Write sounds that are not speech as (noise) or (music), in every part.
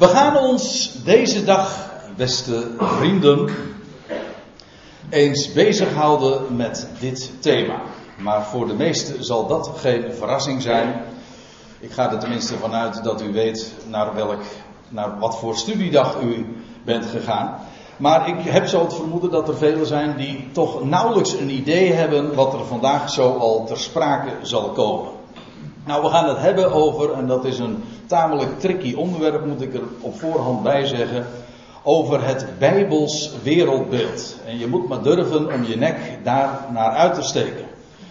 We gaan ons deze dag, beste vrienden, eens bezighouden met dit thema. Maar voor de meesten zal dat geen verrassing zijn. Ik ga er tenminste vanuit dat u weet naar, welk, naar wat voor studiedag u bent gegaan. Maar ik heb zo het vermoeden dat er velen zijn die toch nauwelijks een idee hebben wat er vandaag zo al ter sprake zal komen. Nou, we gaan het hebben over, en dat is een tamelijk tricky onderwerp, moet ik er op voorhand bij zeggen, over het Bijbels wereldbeeld. En je moet maar durven om je nek daar naar uit te steken.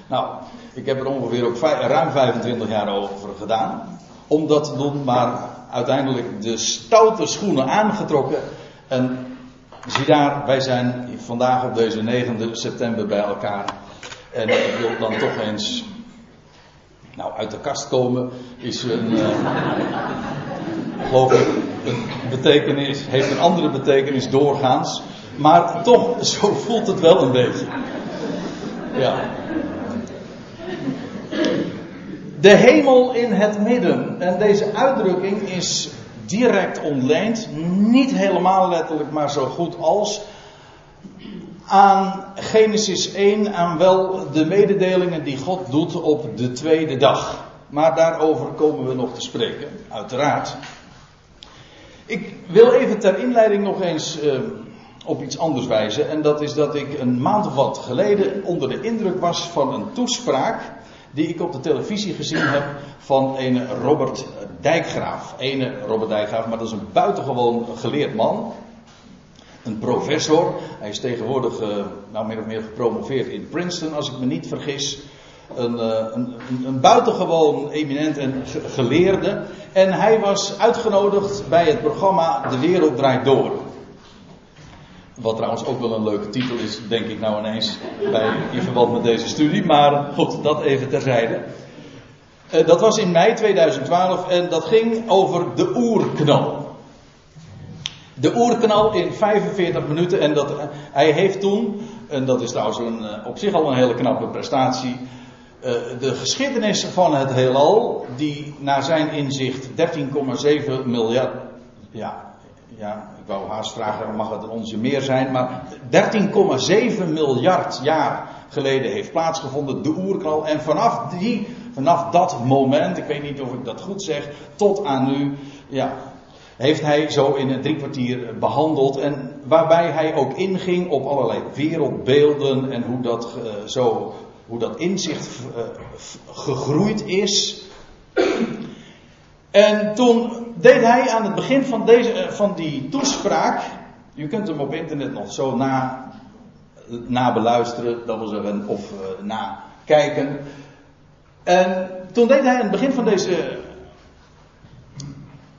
Nou, ik heb er ongeveer ook ruim 25 jaar over gedaan. Om dat te doen, maar uiteindelijk de stoute schoenen aangetrokken. En zie daar, wij zijn vandaag op deze 9 september bij elkaar. En ik wil dan toch eens nou, uit de kast komen is een. Uh, geloof ik, betekenis, heeft een andere betekenis doorgaans. Maar toch, zo voelt het wel een beetje. Ja. De hemel in het midden. En deze uitdrukking is direct ontleend. Niet helemaal letterlijk, maar zo goed als aan Genesis 1, aan wel de mededelingen die God doet op de tweede dag. Maar daarover komen we nog te spreken, uiteraard. Ik wil even ter inleiding nog eens uh, op iets anders wijzen. En dat is dat ik een maand of wat geleden onder de indruk was van een toespraak. die ik op de televisie gezien heb van een Robert Dijkgraaf. Ene Robert Dijkgraaf, maar dat is een buitengewoon geleerd man een professor. Hij is tegenwoordig uh, nou meer of meer gepromoveerd in Princeton, als ik me niet vergis. Een, uh, een, een, buitengewoon eminent en geleerde. En hij was uitgenodigd bij het programma De Wereld Draait Door. Wat trouwens ook wel een leuke titel is, denk ik nou ineens, bij, in verband met deze studie. Maar goed, dat even terzijde. Uh, dat was in mei 2012 en dat ging over de oerknal. De oerknal in 45 minuten. En dat, hij heeft toen, en dat is trouwens een, eh, op zich al een hele knappe prestatie. Uh, de geschiedenis van het heelal, die naar zijn inzicht 13,7 miljard. Ja, ja, ik wou haast vragen, mag het onze meer zijn? Maar 13,7 miljard jaar geleden heeft plaatsgevonden, de oerknal. En vanaf, die, vanaf dat moment, ik weet niet of ik dat goed zeg, tot aan nu, ja, heeft hij zo in een drie kwartier behandeld. En waarbij hij ook inging op allerlei wereldbeelden en hoe dat, uh, zo, hoe dat inzicht uh, gegroeid is. En toen deed hij aan het begin van, deze, uh, van die toespraak. Je kunt hem op internet nog zo na, na dat wil zeggen, of na kijken. En toen deed hij aan het begin van deze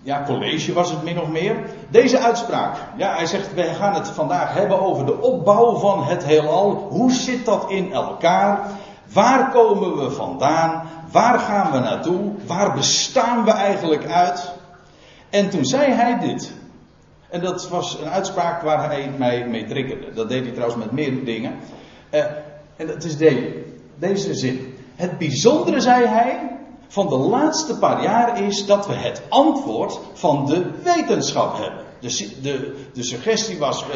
ja, college was het min of meer. Deze uitspraak. Ja, hij zegt, wij gaan het vandaag hebben over de opbouw van het heelal. Hoe zit dat in elkaar? Waar komen we vandaan? Waar gaan we naartoe? Waar bestaan we eigenlijk uit? En toen zei hij dit. En dat was een uitspraak waar hij mij mee triggerde. Dat deed hij trouwens met meer dingen. Uh, en dat is deze, deze zin. Het bijzondere, zei hij, van de laatste paar jaar is dat we het antwoord van de wetenschap hebben. De, de, de suggestie was, uh,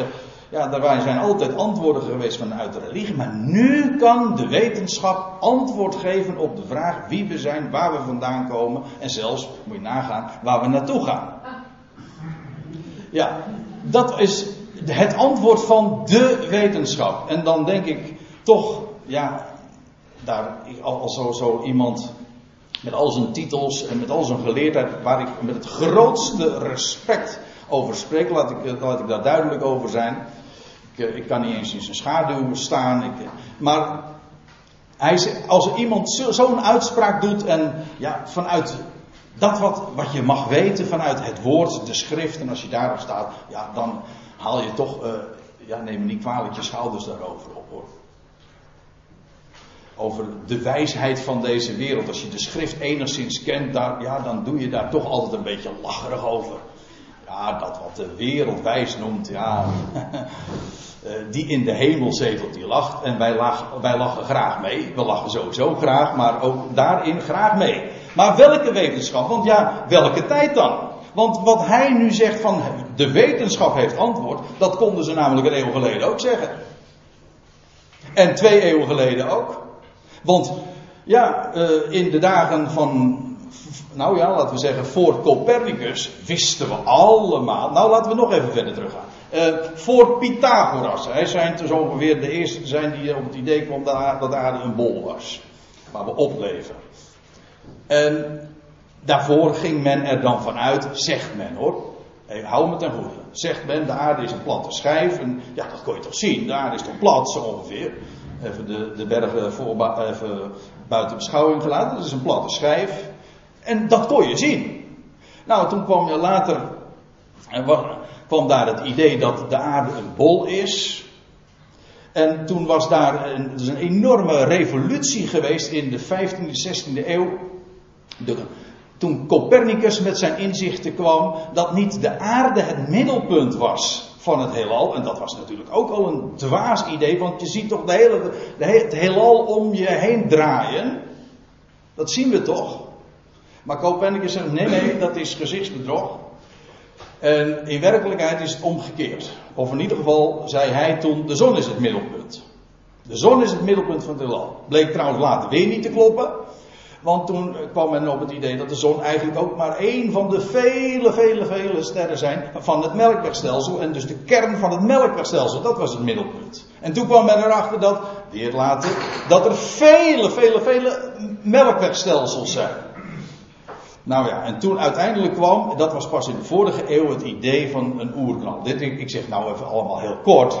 ja, er zijn altijd antwoorden geweest vanuit de religie, maar nu kan de wetenschap antwoord geven op de vraag wie we zijn, waar we vandaan komen en zelfs, moet je nagaan, waar we naartoe gaan. Ja, dat is het antwoord van de wetenschap. En dan denk ik toch, ja, daar, als zo, zo iemand met al zijn titels en met al zijn geleerdheid, waar ik met het grootste respect over spreek, laat ik, laat ik daar duidelijk over zijn. Ik, eh, ik kan niet eens in zijn schaduw staan. Ik, eh, maar hij, als iemand zo'n uitspraak doet en ja, vanuit dat wat, wat je mag weten, vanuit het woord, de schrift, en als je daarop staat, ja, dan haal je toch, ja, neem me niet kwalijk je schouders daarover op hoor over de wijsheid van deze wereld. Als je de schrift enigszins kent, daar, ja, dan doe je daar toch altijd een beetje lacherig over. Ja, dat wat de wereld wijs noemt, ja. (laughs) Eh, die in de hemel zetelt, die lacht. En wij lachen, wij lachen graag mee. We lachen sowieso graag, maar ook daarin graag mee. Maar welke wetenschap? Want ja, welke tijd dan? Want wat hij nu zegt van de wetenschap heeft antwoord, dat konden ze namelijk een eeuw geleden ook zeggen. En twee eeuwen geleden ook. Want ja, eh, in de dagen van, nou ja, laten we zeggen, voor Copernicus wisten we allemaal. Nou, laten we nog even verder teruggaan. Uh, voor Pythagoras. Hij zijn dus ongeveer de eerste zijn die op het idee kwam dat de aarde een bol was. Waar we opleven. En daarvoor ging men er dan vanuit, zegt men hoor. Hou me ten goede. Zegt men, de aarde is een platte schijf. En ja, dat kon je toch zien. De aarde is toch plat, zo ongeveer. Even de, de bergen voor, even buiten beschouwing gelaten. Dat is een platte schijf. En dat kon je zien. Nou, toen kwam je later. kwam daar het idee dat de aarde een bol is. En toen was daar een, een enorme revolutie geweest in de 15e, 16e eeuw. Toen Copernicus met zijn inzichten kwam dat niet de aarde het middelpunt was van het heelal. En dat was natuurlijk ook al een dwaas idee, want je ziet toch de hele, de, het heelal om je heen draaien. Dat zien we toch? Maar Copernicus zegt: nee, nee, dat is gezichtsbedrog. En in werkelijkheid is het omgekeerd. Of in ieder geval zei hij toen: de zon is het middelpunt. De zon is het middelpunt van het heelal. Bleek trouwens later weer niet te kloppen. Want toen kwam men op het idee dat de zon eigenlijk ook maar één van de vele, vele, vele sterren zijn van het melkwegstelsel. En dus de kern van het melkwegstelsel, dat was het middelpunt. En toen kwam men erachter dat, weer later, dat er vele, vele, vele melkwegstelsels zijn. Nou ja, en toen uiteindelijk kwam, dat was pas in de vorige eeuw, het idee van een oerknal. Dit, ik zeg nou even allemaal heel kort.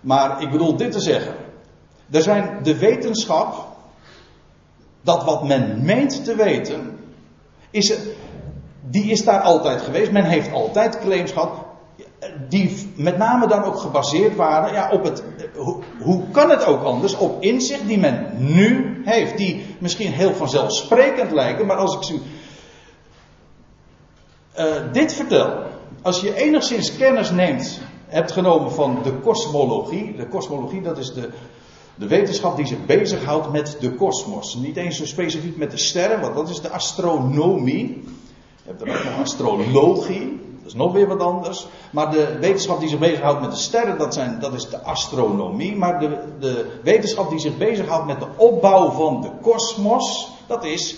Maar ik bedoel dit te zeggen. Er zijn de wetenschap, dat wat men meent te weten, is, die is daar altijd geweest. Men heeft altijd claims gehad. Die met name dan ook gebaseerd waren ja, op het. Hoe, hoe kan het ook anders? Op inzicht die men nu heeft. Die misschien heel vanzelfsprekend lijken, maar als ik ze. Uh, dit vertel. Als je enigszins kennis neemt, hebt genomen van de kosmologie. De kosmologie, dat is de, de wetenschap die zich bezighoudt met de kosmos. Niet eens zo specifiek met de sterren, want dat is de astronomie. Je hebt er ook nog astrologie. Dat is nog weer wat anders. Maar de wetenschap die zich bezighoudt met de sterren, dat, zijn, dat is de astronomie. Maar de, de wetenschap die zich bezighoudt met de opbouw van de kosmos, dat is,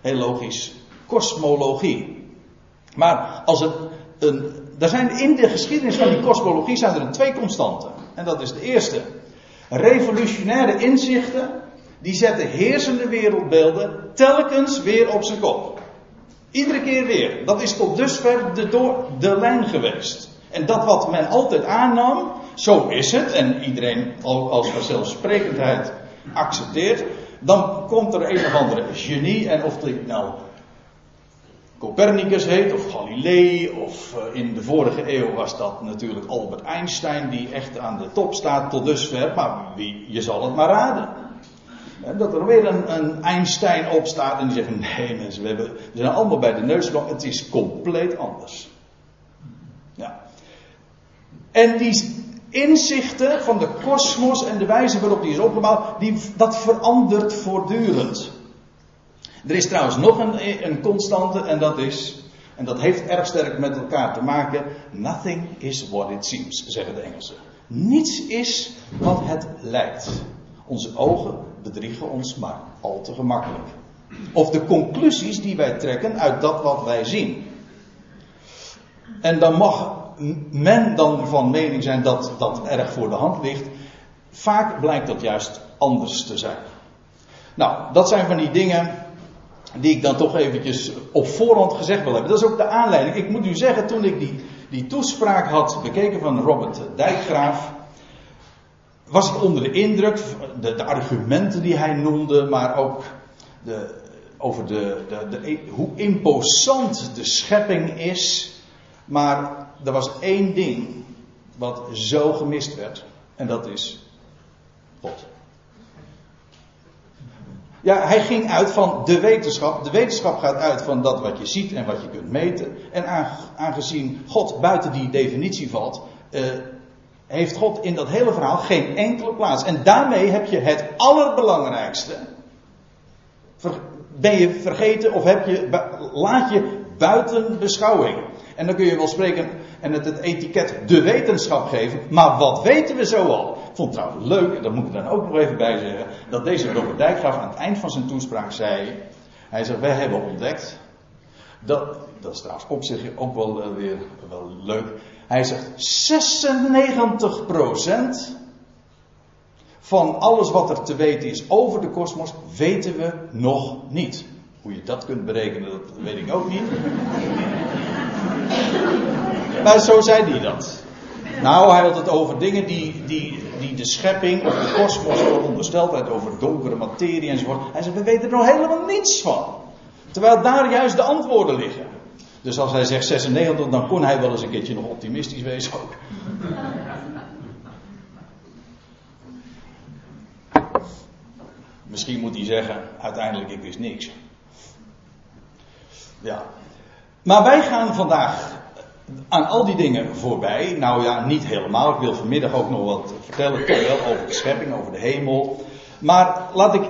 heel logisch, kosmologie. Maar als het een, er zijn in de geschiedenis van die kosmologie zijn er twee constanten. En dat is de eerste, Revolutionaire inzichten, die zetten heersende wereldbeelden telkens weer op zijn kop. Iedere keer weer. Dat is tot dusver de, door, de lijn geweest. En dat wat men altijd aannam, zo is het, en iedereen als vanzelfsprekendheid accepteert, dan komt er een of andere genie, en of dit nou Copernicus heet, of Galilei, of eh, in de vorige eeuw was dat natuurlijk Albert Einstein, die echt aan de top staat tot dusver, maar wie, je zal het maar raden. dat er weer een, een, Einstein opstaat en die zegt: Nee, mensen, we, hebben, we zijn allemaal bij de neus het is compleet anders. Ja. En die inzichten van de kosmos en de wijze waarop die is opgebouwd, die, dat verandert voortdurend. Er is trouwens nog een, een constante en dat is, en dat heeft erg sterk met elkaar te maken, nothing is what it seems, zeggen de Engelsen. Niets is wat het lijkt. Onze ogen bedriegen ons maar al te gemakkelijk. Of de conclusies die wij trekken uit dat wat wij zien. En dan mag men dan van mening zijn dat dat erg voor de hand ligt. Vaak blijkt dat juist anders te zijn. Nou, dat zijn van die dingen die ik dan toch eventjes op voorhand gezegd wil hebben. Dat is ook de aanleiding. Ik moet u zeggen, toen ik die, die toespraak had bekeken van Robert Dijkgraaf, was ik onder de indruk, de, de argumenten die hij noemde, maar ook de, over de, de, hoe imposant de schepping is. Maar er was één ding wat zo gemist werd, en dat is God. Ja, hij ging uit van de wetenschap. De wetenschap gaat uit van dat wat je ziet en wat je kunt meten. En aangezien God buiten die definitie valt, uh, heeft God in dat hele verhaal geen enkele plaats. En daarmee heb je het allerbelangrijkste. Ben je vergeten of heb je, laat je buiten beschouwing. En dan kun je wel spreken en het, etiket de wetenschap geven. Maar wat weten we zo al? Ik vond het trouwens leuk, en dat moet ik dan ook nog even bij zeggen. Dat deze Robert Dijkgraaf aan het eind van zijn toespraak zei. Hij zegt: Wij hebben ontdekt. Dat, dat is trouwens op zich ook wel eh, weer wel leuk. Hij zegt 96% van alles wat er te weten is over de kosmos, weten we nog niet. Hoe je dat kunt berekenen, dat weet ik ook niet. Maar zo zei hij dat. Nou, hij had het over dingen die, die, die de schepping of de kosmos verondersteld werd, over donkere materie enzovoort. Hij zei, we weten er nog helemaal niets van. Terwijl daar juist de antwoorden liggen. Dus als hij zegt 96, dan kon hij wel eens een keertje nog optimistisch wezen ook. Misschien moet hij zeggen, uiteindelijk ik wist niks. Ja. Maar wij gaan vandaag aan al die dingen voorbij. Nou ja, niet helemaal. Ik wil vanmiddag ook nog wat vertellen, wel over de schepping, over de hemel. Maar laat ik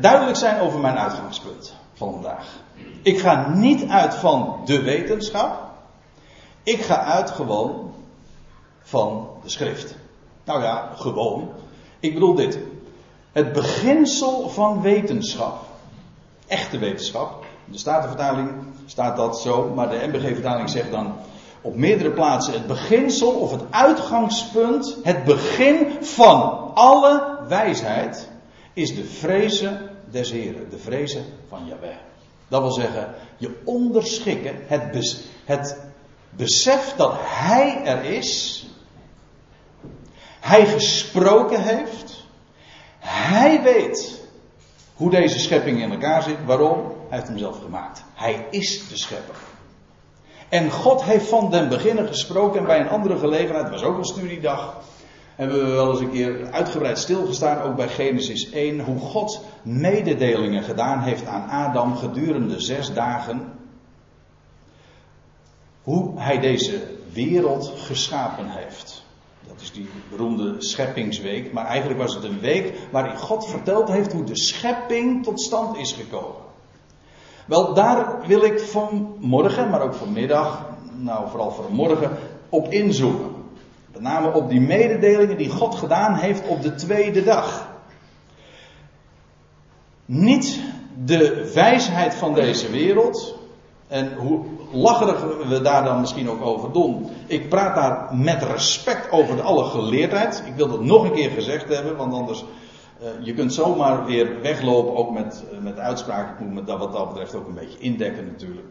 duidelijk zijn over mijn uitgangspunt van vandaag. Ik ga niet uit van de wetenschap. Ik ga uit gewoon van de schrift. Nou ja, gewoon. Ik bedoel dit. Het beginsel van wetenschap. Echte wetenschap. De Statenvertaling staat dat zo, maar de MBG-vertaling zegt dan op meerdere plaatsen het beginsel of het uitgangspunt, het begin van alle wijsheid is de vrezen des Heren, de vrezen van Yahweh. Dat wil zeggen, je onderschikken, het, het besef dat Hij er is, Hij gesproken heeft, Hij weet hoe deze schepping in elkaar zit. Waarom? Hij heeft hem zelf gemaakt. Hij is de schepper. En God heeft van den beginnen gesproken. En bij een andere gelegenheid, was ook een studiedag. Hebben we wel eens een keer uitgebreid stilgestaan, ook bij Genesis 1. Hoe God mededelingen gedaan heeft aan Adam gedurende zes dagen. Hoe hij deze wereld geschapen heeft. Dat is die beroemde scheppingsweek. Maar eigenlijk was het een week waarin God verteld heeft hoe de schepping tot stand is gekomen. Wel, daar wil ik vanmorgen, maar ook vanmiddag, nou vooral vanmorgen, op inzoomen. Met name op die mededelingen die God gedaan heeft op de tweede dag. Niet de wijsheid van deze wereld. En hoe lacherig we daar dan misschien ook over doen. Ik praat daar met respect over de alle geleerdheid. Ik wil dat nog een keer gezegd hebben, want anders je kunt zomaar weer weglopen, ook met, uh, met uitspraken. Ik moet me dat wat dat betreft ook een beetje indekken natuurlijk.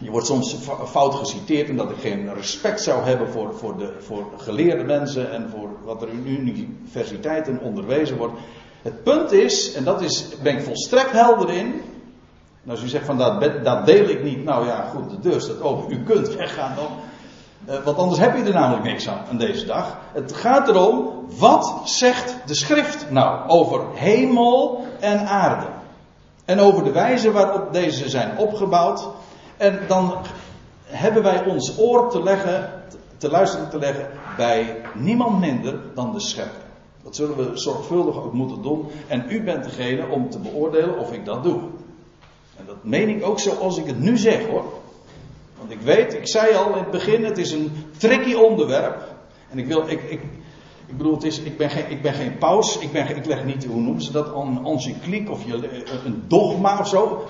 Je wordt soms fout geciteerd en dat ik geen respect zou hebben voor, voor, de, voor geleerde mensen en voor wat er in universiteiten onderwezen wordt. Het punt is, en dat is, ben ik volstrekt helder in. En als u zegt van dat, dat deel ik niet, nou ja, goed, deur staat open. U kunt weggaan dan. Uh, want anders heb je er namelijk niks aan, aan deze dag. Het gaat erom, wat zegt de schrift nou over hemel en aarde? En over de wijze waarop deze zijn opgebouwd. En dan hebben wij ons oor te leggen, te luisteren te leggen bij niemand minder dan de schepper. Dat zullen we zorgvuldig ook moeten doen. En u bent degene om te beoordelen of ik dat doe. En dat meen ik ook zoals ik het nu zeg hoor. Want ik weet, ik zei al in het begin, het is een tricky onderwerp. En ik wil, ik, ik, ik bedoel, het is, ik, ben geen, ik ben geen paus, ik, ben, ik leg niet, hoe noemen ze dat, een encycliek of je, een dogma of zo.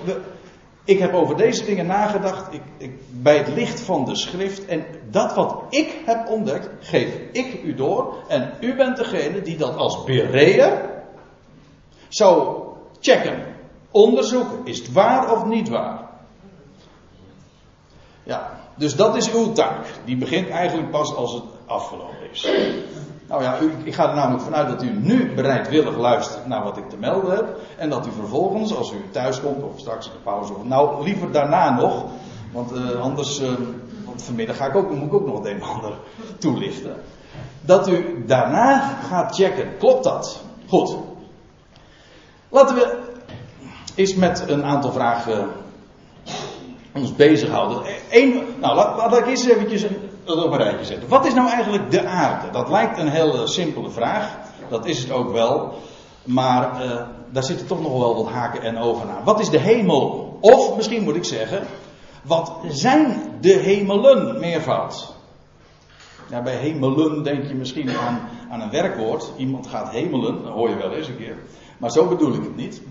Ik heb over deze dingen nagedacht ik, ik, bij het licht van de schrift. En dat wat ik heb ontdekt, geef ik u door. En u bent degene die dat als bereer zou checken, onderzoeken. Is het waar of niet waar? Ja, dus dat is uw taak. Die begint eigenlijk pas als het afgelopen is. Nou ja, ik ga er namelijk vanuit dat u nu bereidwillig luistert naar wat ik te melden heb. En dat u vervolgens, als u thuis komt of straks in de pauze, of nou liever daarna nog. Want uh, anders, want vanmiddag ga ik ook, moet ik ook nog het een en ander toelichten. Dat u daarna gaat checken, klopt dat? Goed. Laten we eens met een aantal vragen ons bezighouden. Eén, nou, laat, laat ik eerst eventjes een, op een rijtje zetten. Wat is nou eigenlijk de aarde? Dat lijkt een hele simpele vraag. Dat is het ook wel. Maar uh, daar zitten toch nog wel wat haken en ogen aan. Wat is de hemel? Of misschien moet ik zeggen, Wat zijn de hemelen meervoud? Ja, bij hemelen denk je misschien aan, aan een werkwoord. Iemand gaat hemelen, dat hoor je wel eens een keer. Maar zo bedoel ik het niet.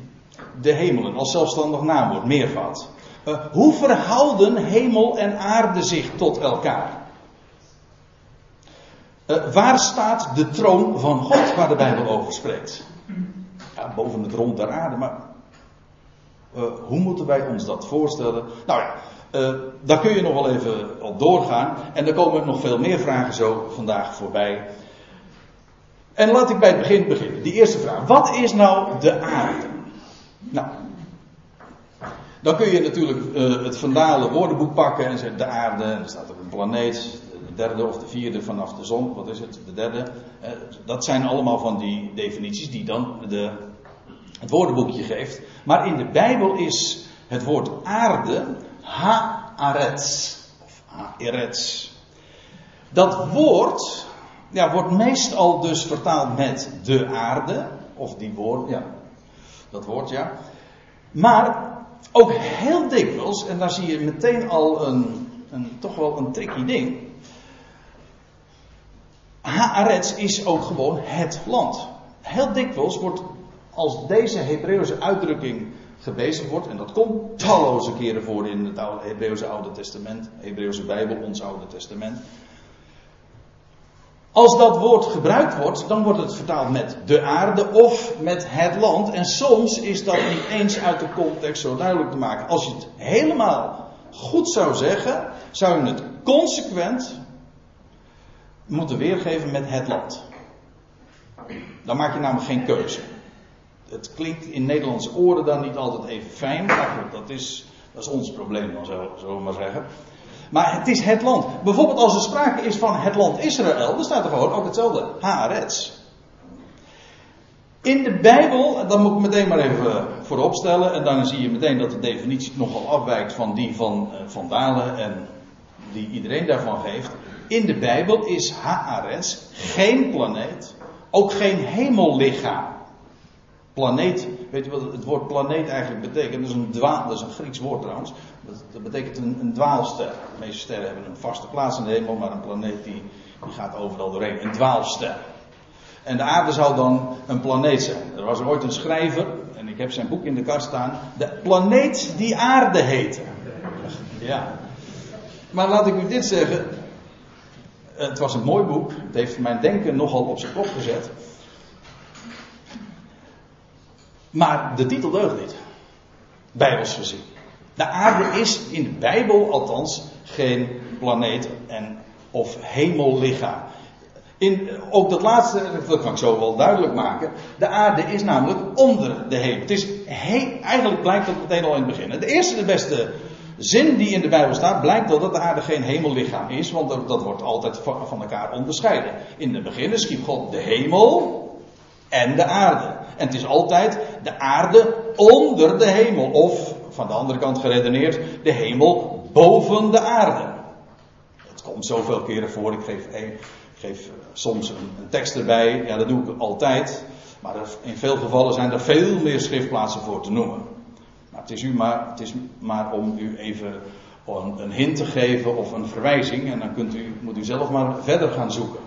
De hemelen als zelfstandig naamwoord, meervoud. Uh, hoe verhouden hemel en aarde zich tot elkaar? Uh, waar staat de troon van God waar de Bijbel over spreekt? Ja, boven het rond der aarde, maar uh, hoe moeten wij ons dat voorstellen? Nou ja, daar kun je nog wel even op doorgaan. En er komen nog veel meer vragen zo vandaag voorbij. En laat ik bij het begin beginnen. Die eerste vraag. Wat is nou de aarde? Nou, dan kun je natuurlijk uh, het Vandalen woordenboek pakken en zeggen de aarde. Er staat ook een planeet. De derde of de vierde vanaf de zon. Wat is het? De derde. Uh, dat zijn allemaal van die definities die dan de, het woordenboekje geeft. Maar in de Bijbel is het woord aarde Haaretz. Of Haaretz. Dat woord ja, wordt meestal dus vertaald met de aarde. Of die woord, ja. Dat woord, ja. Maar ook heel dikwijls, en daar zie je meteen al een, een toch wel een tricky ding. Haaretz is ook gewoon het land. Heel dikwijls wordt als deze Hebreeuwse uitdrukking gebezigd wordt, en dat komt talloze keren voor in het Hebreeuwse Oude Testament, Hebreeuwse Bijbel, ons Oude Testament. Als dat woord gebruikt wordt, dan wordt het vertaald met de aarde of met het land. En soms is dat niet eens uit de context zo duidelijk te maken. Als je het helemaal goed zou zeggen, zou je het consequent moeten weergeven met het land. Dan maak je namelijk geen keuze het klinkt in Nederlandse oren dan niet altijd even fijn. Maar dat is, dat is ons probleem dan, zullen we maar zeggen. Maar het is het land. Bijvoorbeeld als er sprake is van het land Israël, dan staat er gewoon ook hetzelfde. Haaretz. In de Bijbel, dat moet ik meteen maar even voorop stellen. En dan zie je meteen dat de definitie nogal afwijkt van die van, eh, van Dalen en die iedereen daarvan geeft. In de Bijbel is Haaretz geen planeet, ook geen hemellichaam planeet, weet je wat het woord planeet eigenlijk betekent? Dat is een, dwaal, dat is een Grieks woord trouwens. Dat, betekent een, een, dwaalster. De meeste sterren hebben een vaste plaats in de hemel, maar een planeet die, die gaat overal doorheen. Een dwaalster. En de aarde zou dan een planeet zijn. Er was ooit een schrijver, en ik heb zijn boek in de kast staan. De planeet die aarde heette. Ja. Maar laat ik u dit zeggen. Het was een mooi boek. Het heeft mijn denken nogal op zijn kop gezet. Maar de titel deugt niet. Bijbels gezien. De aarde is in de Bijbel althans geen planeet en, of hemellichaam. In, ook dat laatste, dat kan ik zo wel duidelijk maken. De aarde is namelijk onder de hemel. Het is eigenlijk blijkt dat meteen al in het begin. De eerste, de beste zin die in de Bijbel staat, blijkt dat de aarde geen hemellichaam is, want dat, wordt altijd van elkaar onderscheiden. In het begin schiep God de hemel en de aarde. En het is altijd de aarde onder de hemel. Of, van de andere kant geredeneerd, de hemel boven de aarde. Het komt zoveel keren voor. Ik geef, geef soms een, tekst erbij. Ja, dat doe ik altijd. Maar in veel gevallen zijn er veel meer schriftplaatsen voor te noemen. Maar het is, u maar, het is maar om u even een hint te geven of een verwijzing. En dan kunt u, moet u zelf maar verder gaan zoeken.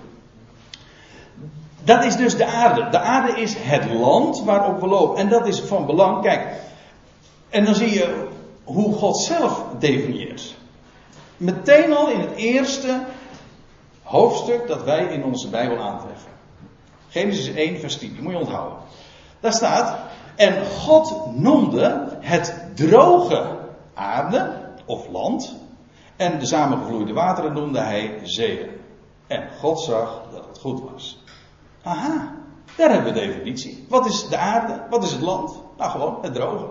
Dat is dus de aarde. De aarde is het land waarop we lopen. En dat is van belang. Kijk, en dan zie je hoe God zelf definieert. Meteen al in het eerste hoofdstuk dat wij in onze Bijbel aantreffen. Genesis 1, vers 10, die moet je onthouden. Daar staat, en God noemde het droge aarde of land. En de samengevloeide wateren noemde hij zeeën. En God zag dat het goed was. Aha, daar hebben we definitie. Wat is de aarde? Wat is het land? Nou, gewoon het droge.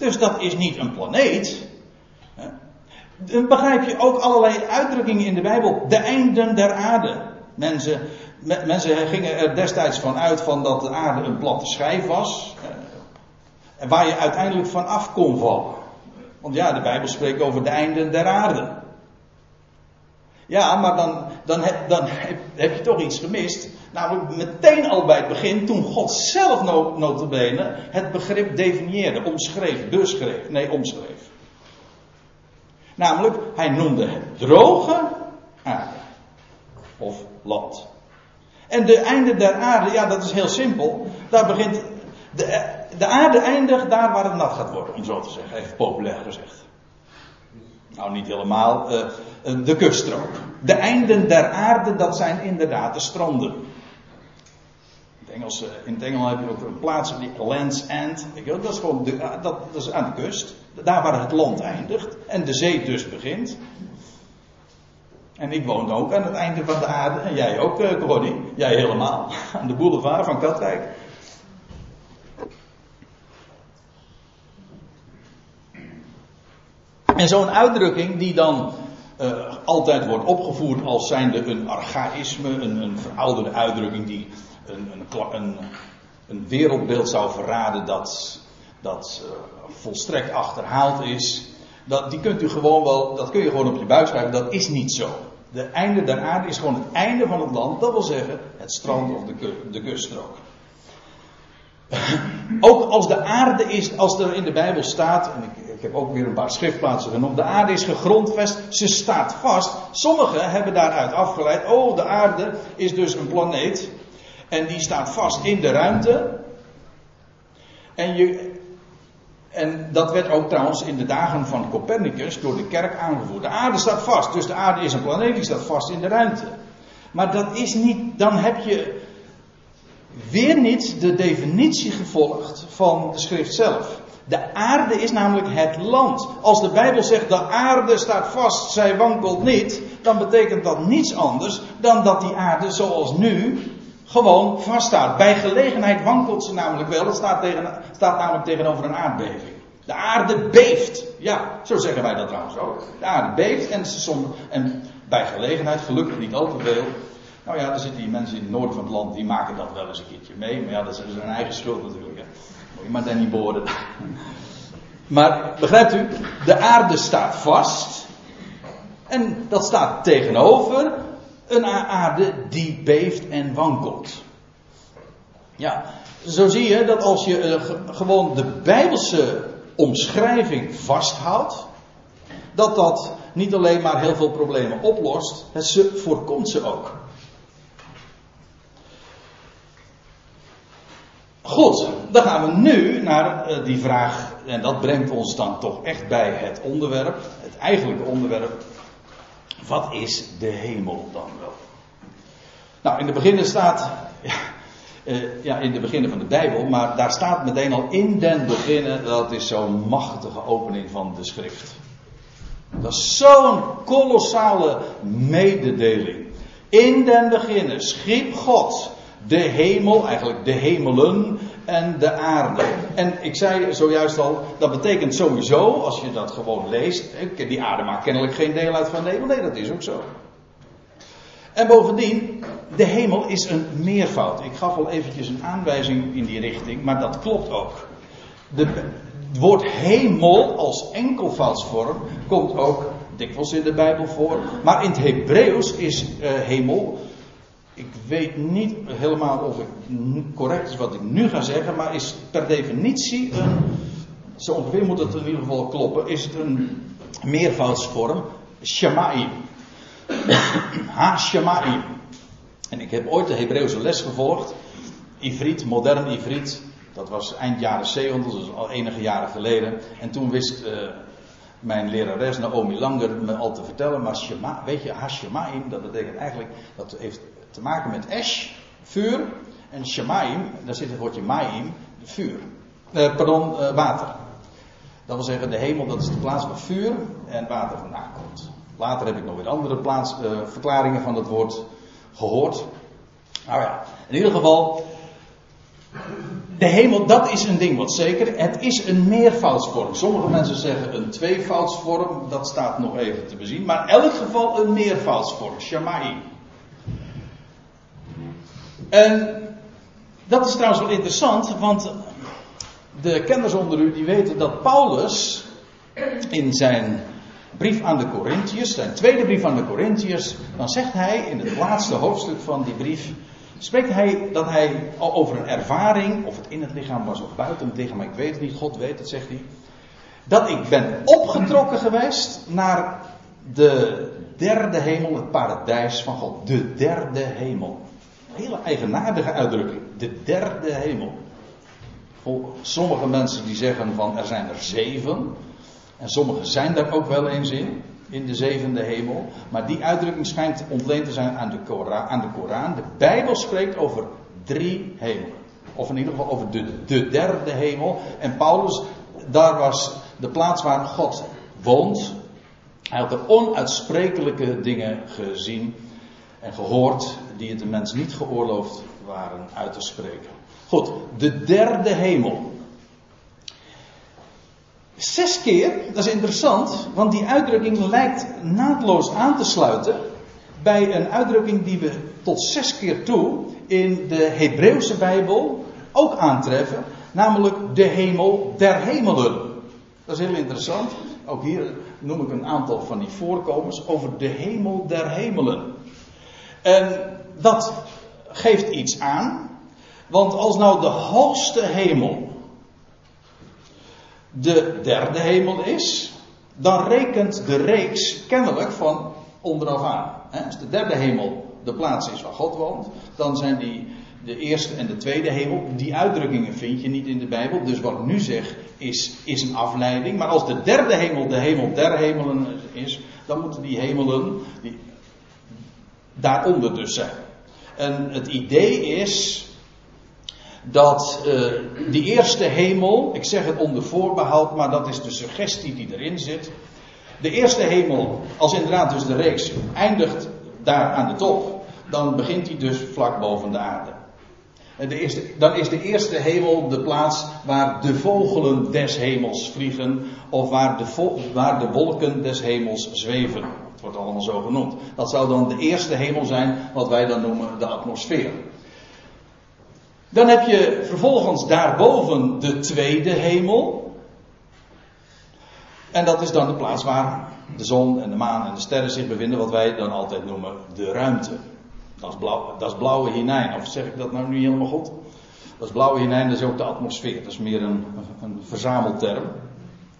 Dus dat is niet een planeet. Dan begrijp je ook allerlei uitdrukkingen in de Bijbel. De einden der aarde. Mensen, mensen gingen er destijds van uit van dat de aarde een platte schijf was. Waar je uiteindelijk van af kon vallen. Want ja, de Bijbel spreekt over de einden der aarde. Ja, maar dan, dan, heb, dan heb, je toch iets gemist. Namelijk meteen al bij het begin, toen God zelf notabene het begrip definieerde, omschreef, beschreef, nee omschreef. Namelijk, hij noemde het droge aarde. Of land. En de einde der aarde, ja, dat is heel simpel. Daar begint. De, de aarde eindigt daar waar het nat gaat worden, om zo te zeggen, even populair gezegd. Nou, niet helemaal. Uh, de kuststrook. De einden der aarde, dat zijn inderdaad de stranden. Engels, in het Engels heb je ook een plaats, die Land's End. Dat is gewoon de, dat, dat is aan de kust. Daar waar het land eindigt. En de zee dus begint. En ik woon ook aan het einde van de aarde. En jij ook, uh, Connie. Jij helemaal. (laughs) Aan de boulevard van Katwijk. En zo'n uitdrukking die dan altijd wordt opgevoerd als zijnde een archaïsme, een, een verouderde uitdrukking die een, een, een, een wereldbeeld zou verraden dat, dat uh, volstrekt achterhaald is. Dat, die kunt u gewoon wel, dat kun je gewoon op je buik schrijven, dat is niet zo. De einde der aarde is gewoon het einde van het land, dat wil zeggen het strand of de, de kuststrook. (laughs) Ook als de aarde is, als er in de Bijbel staat, en ik, ik heb ook weer een paar schriftplaatsen genoemd, de aarde is gegrondvest, ze staat vast. Sommigen hebben daaruit afgeleid, oh de aarde is dus een planeet en die staat vast in de ruimte. En, je, en dat werd ook trouwens in de dagen van Copernicus door de kerk aangevoerd. De aarde staat vast, dus de aarde is een planeet die staat vast in de ruimte. Maar dat is niet, dan heb je weer niet de definitie gevolgd van de schrift zelf. De aarde is namelijk het land. Als de Bijbel zegt de aarde staat vast, zij wankelt niet, dan betekent dat niets anders dan dat die aarde zoals nu gewoon vaststaat. Bij gelegenheid wankelt ze namelijk wel. Het staat, tegen, staat namelijk tegenover een aardbeving. De aarde beeft. Ja, zo zeggen wij dat trouwens ook. De aarde beeft en, som, en bij gelegenheid, gelukkig niet al te veel. Nou ja, er zitten die mensen in het noorden van het land, die maken dat wel eens een keertje mee. Maar ja, dat is hun eigen schuld natuurlijk. Hè. Moet je maar daar niet boren. (laughs) Maar begrijpt u, de aarde staat vast. En dat staat tegenover een aarde die beeft en wankelt. Ja, zo zie je dat als je uh, gewoon de Bijbelse omschrijving vasthoudt, dat dat niet alleen maar heel veel problemen oplost, het voorkomt ze ook. Goed, dan gaan we nu naar uh, die vraag, en dat brengt ons dan toch echt bij het onderwerp, het eigenlijke onderwerp wat is de hemel dan wel? Nou, in de beginnen staat. Ja, uh, ja, in de beginnen van de Bijbel, maar daar staat meteen al in den beginnen, dat is zo'n machtige opening van de schrift. Dat is zo'n kolossale mededeling. In den beginnen schiep God de hemel, eigenlijk de hemelen en de aarde. En ik zei zojuist al, dat betekent sowieso, als je dat gewoon leest, die aarde maakt kennelijk geen deel uit van de hemel. Nee, dat is ook zo. En bovendien, de hemel is een meervoud. Ik gaf al eventjes een aanwijzing in die richting, maar dat klopt ook. De, het woord hemel als enkelvoudsvorm komt ook dikwijls in de Bijbel voor. Maar in het Hebreeuws is uh, hemel ik weet niet helemaal of het correct is wat ik nu ga zeggen, maar is per definitie een, zo ongeveer moet het in ieder geval kloppen, is het een meervoudsvorm, shamaim. (clears throat) Ha-shamaim. En ik heb ooit de Hebreeuwse les gevolgd, Ivriet, modern Ivriet, dat was eind jaren 70, dus al enige jaren geleden. En toen wist uh, mijn lerares Naomi Langer me al te vertellen, maar shema, weet je, ha-shamaim, dat betekent eigenlijk, dat heeft te maken met esh, vuur. En shemaim, daar zit het woordje maim, vuur. Eh, pardon, uh, water. Dat wil zeggen, de hemel dat is de plaats waar vuur en water vandaan komt. Later heb ik nog weer andere plaats, uh, verklaringen van het woord gehoord. Nou ja, in ieder geval, de hemel, dat is een ding wat zeker. Het is een meervoudsvorm. Sommige mensen zeggen een tweevoudsvorm, dat staat nog even te bezien. Maar in elk geval een meervoudsvorm, shamaim. En dat is trouwens wel interessant, want de kenners onder u die weten dat Paulus in zijn brief aan de Corinthiërs, zijn tweede brief aan de Corinthiërs, dan zegt hij in het laatste hoofdstuk van die brief, spreekt hij dat hij over een ervaring, of het in het lichaam was of buiten het lichaam, ik weet het niet, God weet het, zegt hij. Dat ik ben opgetrokken geweest naar de derde hemel, het paradijs van God. De derde hemel. Hele eigenaardige uitdrukking. De derde hemel. Sommige mensen die zeggen van er zijn er zeven. En sommigen zijn daar ook wel eens in. In de zevende hemel. Maar die uitdrukking schijnt ontleend te zijn aan de, Koran, aan de Koran. De Bijbel spreekt over drie hemelen. Of in ieder geval over de, de derde hemel. En Paulus, daar was de plaats waar God woont. Hij had er onuitsprekelijke dingen gezien en gehoord die het de mens niet geoorloofd waren uit te spreken. Goed, de derde hemel. Zes keer, dat is interessant, want die uitdrukking lijkt naadloos aan te sluiten bij een uitdrukking die we tot zes keer toe in de Hebreeuwse Bijbel ook aantreffen, namelijk de hemel der hemelen. Dat is heel interessant. Ook hier noem ik een aantal van die voorkomens over de hemel der hemelen. En dat geeft iets aan, want als nou de hoogste hemel de derde hemel is, dan rekent de reeks kennelijk van onderaf aan. Als de derde hemel de plaats is waar God woont, dan zijn die de eerste en de tweede hemel. Die uitdrukkingen vind je niet in de Bijbel. Dus wat ik nu zeg is, is een afleiding. Maar als de derde hemel de hemel der hemelen is, dan moeten die hemelen die, daaronder dus zijn. En het idee is dat uh, die eerste hemel, ik zeg het onder voorbehoud, maar dat is de suggestie die erin zit. De eerste hemel, als inderdaad dus de reeks eindigt daar aan de top, dan begint hij dus vlak boven de aarde. De eerste, dan is de eerste hemel de plaats waar de vogelen des hemels vliegen, of waar de, waar de wolken des hemels zweven. Het wordt allemaal zo genoemd. Dat zou dan de eerste hemel zijn, wat wij dan noemen de atmosfeer. Dan heb je vervolgens daarboven de tweede hemel. En dat is dan de plaats waar de zon en de maan en de sterren zich bevinden, wat wij dan altijd noemen de ruimte. Dat is, blauw, dat blauwe hinijn. Of zeg ik dat nou niet helemaal goed? Dat is blauwe hinijn, dat is ook de atmosfeer. Dat is meer een, een verzamelterm.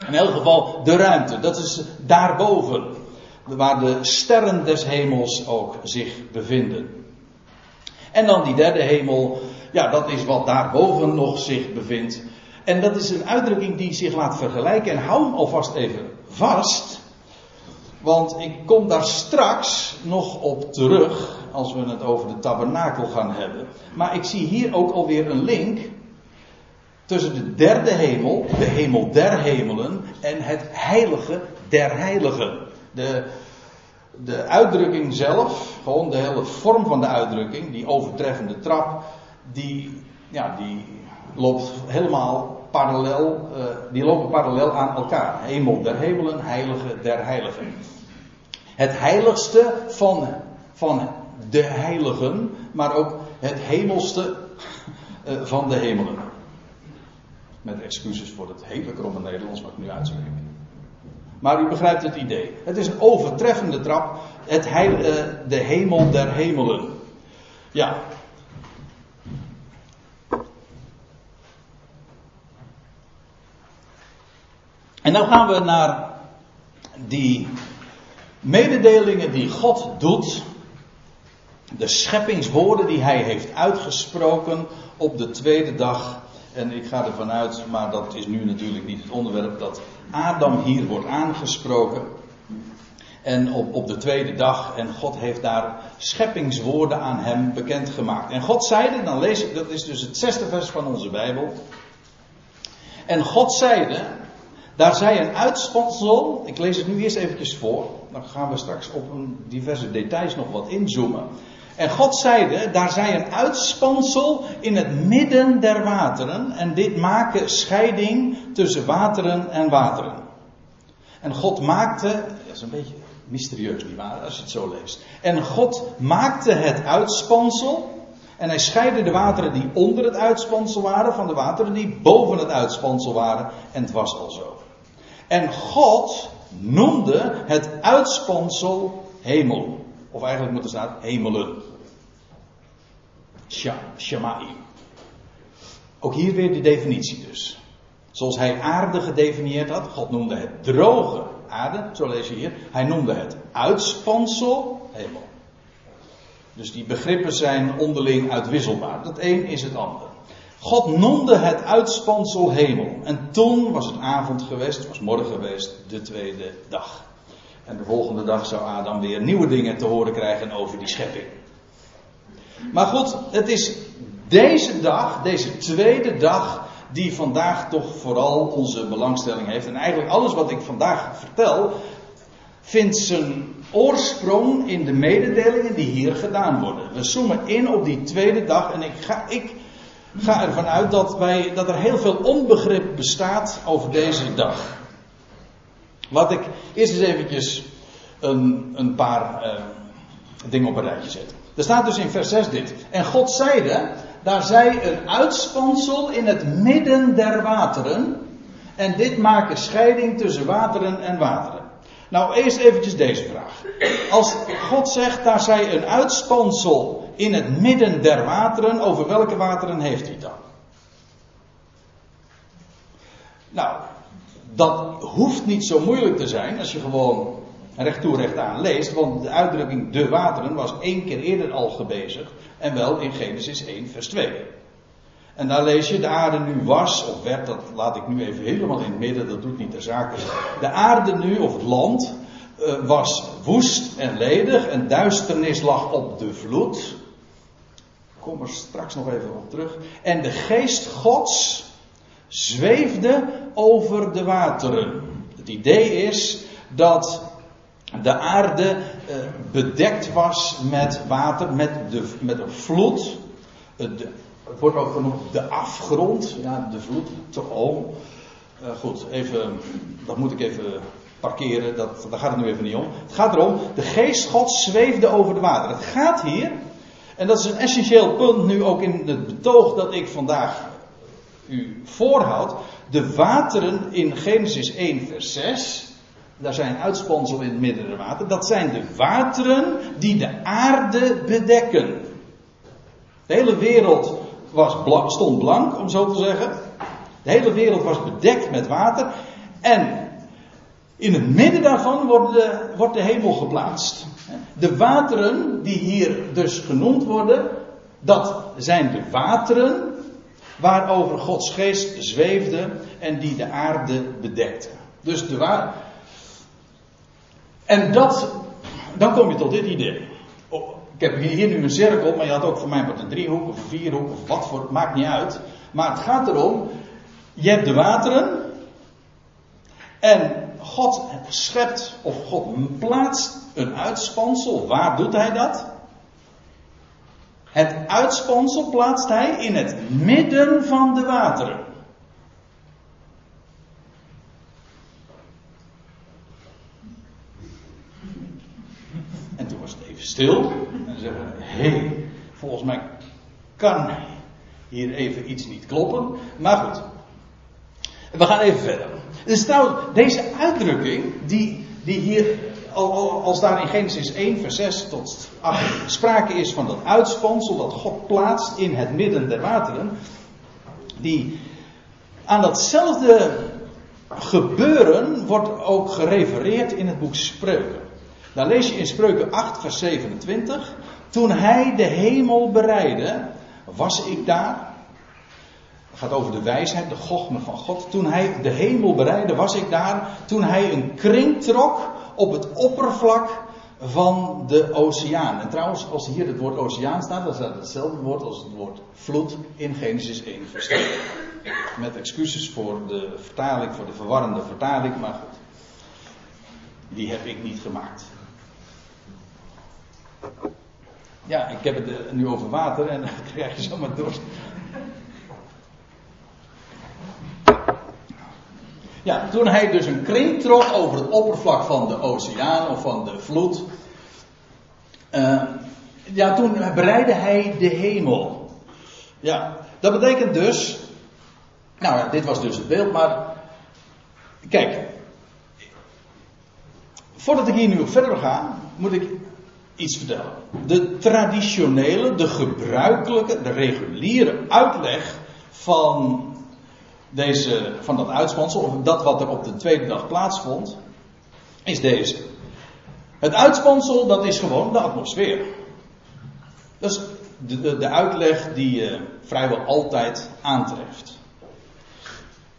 In elk geval de ruimte. Dat is daarboven. Waar de sterren des hemels ook zich bevinden. En dan die derde hemel. Ja, dat is wat daarboven nog zich bevindt. En dat is een uitdrukking die zich laat vergelijken. En hou hem alvast even vast. Want ik kom daar straks nog op terug als we het over de tabernakel gaan hebben. Maar ik zie hier ook alweer een link tussen de derde hemel, de hemel der hemelen, en het heilige der heiligen. De, de uitdrukking zelf, gewoon de hele vorm van de uitdrukking, die overtreffende trap, die, ja, die loopt helemaal parallel, uh, die lopen parallel aan elkaar. Hemel der hemelen, heilige der heiligen. Het heiligste van, van de heiligen, maar ook het hemelste eh, van de hemelen. Met excuses voor het hele kromme Nederlands wat ik nu uitspreek. Maar u begrijpt het idee. Het is een overtreffende trap. Het uh, de hemel der hemelen. Ja. En dan gaan we naar die mededelingen die God doet de scheppingswoorden die hij heeft uitgesproken op de tweede dag. En ik ga ervan uit, maar dat is nu natuurlijk niet het onderwerp, dat Adam hier wordt aangesproken. En op, op de tweede dag, en God heeft daar scheppingswoorden aan hem bekendgemaakt. En God zeide, dan lees ik, dat is dus het zesde vers van onze Bijbel. En God zeide, daar zij een uitspansel, ik lees het nu eerst eventjes voor, dan gaan we straks op een diverse details nog wat inzoomen. En God zeide, daar zij een uitspansel in het midden der wateren. En dit maken scheiding tussen wateren en wateren. En God maakte, dat is een beetje mysterieus nietwaar, als je het zo leest. En God maakte het uitspansel. En hij scheidde de wateren die onder het uitspansel waren van de wateren die boven het uitspansel waren. En het was al zo. En God noemde het uitspansel hemel. Of eigenlijk moet er staan hemelen. Shama'i. Ook hier weer de definitie dus. Zoals hij aarde gedefinieerd had. God noemde het droge aarde, zo lees je hier. Hij noemde het uitspansel hemel. Dus die begrippen zijn onderling uitwisselbaar. Het een is het ander. God noemde het uitspansel hemel. En toen was het avond geweest, was morgen geweest, de tweede dag. En de volgende dag zou Adam weer nieuwe dingen te horen krijgen over die schepping. Maar goed, het is deze dag, deze tweede dag, die vandaag toch vooral onze belangstelling heeft. En eigenlijk alles wat ik vandaag vertel, vindt zijn oorsprong in de mededelingen die hier gedaan worden. We zoomen in op die tweede dag en ik ga, ik ga ervan uit dat, wij, dat er heel veel onbegrip bestaat over deze dag. Wat ik eerst eens eventjes een, een paar uh, dingen op een rijtje zet. Er staat dus in vers 6 dit. En God zeide, daar zij een uitspansel in het midden der wateren. En dit maakt scheiding tussen wateren en wateren. Nou, eerst eventjes deze vraag. Als God zegt, daar zij een uitspansel in het midden der wateren, over welke wateren heeft hij dan? Nou, dat hoeft niet zo moeilijk te zijn als je gewoon recht toe recht aan leest, want de uitdrukking de wateren was één keer eerder al gebezigd, en wel in Genesis 1, vers 2. En daar lees je, de aarde nu was, of werd, dat laat ik nu even helemaal in het midden, dat doet niet de zaak. De aarde nu, of het land, uh, was woest en ledig, en duisternis lag op de vloed. Ik kom er straks nog even op terug. En de geest Gods zweefde over de wateren. Het idee is dat de aarde uh, bedekt was met water, met, de, met een vloed. Het, wordt ook genoemd de afgrond. Ja, de vloed. Oh. Uh, goed, even, dat moet ik even parkeren. Dat, daar gaat het nu even niet om. Het gaat erom, de geest God zweefde over de water. Het gaat hier, en dat is een essentieel punt nu ook in het betoog dat ik vandaag u voorhoud. De wateren in Genesis 1 vers 6 daar zijn uitspansel in het midden water. Dat zijn de wateren die de aarde bedekken. De hele wereld was stond blank, om zo te zeggen. De hele wereld was bedekt met water. En in het midden daarvan wordt de, wordt de hemel geplaatst. De wateren die hier dus genoemd worden, dat zijn de wateren waarover Gods geest zweefde en die de aarde bedekte. Dus de, wa en dat, dan kom je tot dit idee. Oh, ik heb hier nu een cirkel, maar je had ook voor mij wat een driehoek of een vierhoek of wat voor, maakt niet uit. Maar het gaat erom, je hebt de wateren en God schept of God plaatst een uitspansel. Waar doet hij dat? Het uitspansel plaatst hij in het midden van de wateren. Stil. En zeggen: Hé, volgens mij kan hier even iets niet kloppen. Maar goed. We gaan even verder. Dus trouwens, deze uitdrukking, die, die hier, als daar in Genesis 1, vers 6 tot 8 sprake is van dat uitspansel dat God plaatst in het midden der wateren, die aan datzelfde gebeuren wordt ook gerefereerd in het boek Spreuken. Dan lees je in Spreuken 8, vers 27. Toen hij de hemel bereidde, was ik daar. Het gaat over de wijsheid, de gochme van God. Toen hij de hemel bereidde, was ik daar. Toen hij een kring trok op het oppervlak van de oceaan. En trouwens, als hier het woord oceaan staat, dan staat hetzelfde woord als het woord vloed in Genesis 1 vers Met excuses voor de vertaling, voor de verwarrende vertaling, maar goed. Die heb ik niet gemaakt. Ja, ik heb het nu over water en (laughs) dan krijg je zomaar dorst. Ja, toen hij dus een kring trok over het oppervlak van de oceaan of van de vloed. Uh, ja, toen bereidde hij de hemel. Ja, dat betekent dus. Nou dit was dus het beeld, maar. Kijk. Voordat ik hier nu op verder ga, moet ik iets vertellen. De traditionele, de gebruikelijke, de reguliere uitleg van deze, van dat uitspansel, of dat wat er op de tweede dag plaatsvond, is deze. Het uitspansel, dat is gewoon de atmosfeer. Dat is de, de, uitleg die je vrijwel altijd aantreft.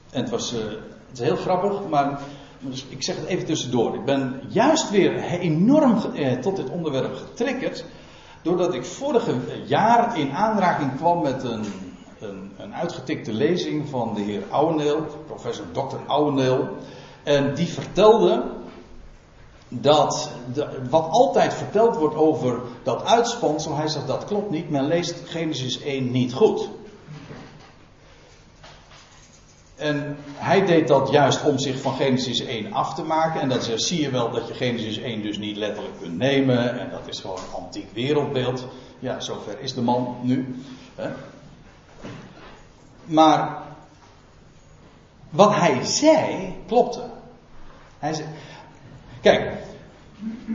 En het was, uh, het is heel grappig, maar dus ik zeg het even tussendoor. Ik ben juist weer enorm eh, tot dit onderwerp getriggerd. Doordat ik vorige jaar in aanraking kwam met een, een, een uitgetikte lezing van de heer Ouweneel, professor Dr. Ouweneel. En die vertelde dat wat altijd verteld wordt over dat uitspansel, hij zegt dat klopt niet, men leest Genesis 1 niet goed. En hij deed dat juist om zich van Genesis 1 af te maken. En dat zie je wel dat je Genesis 1 dus niet letterlijk kunt nemen. En dat is gewoon een antiek wereldbeeld. Ja, zover is de man nu. Hè. Maar wat hij zei, klopte. Hij zei, kijk,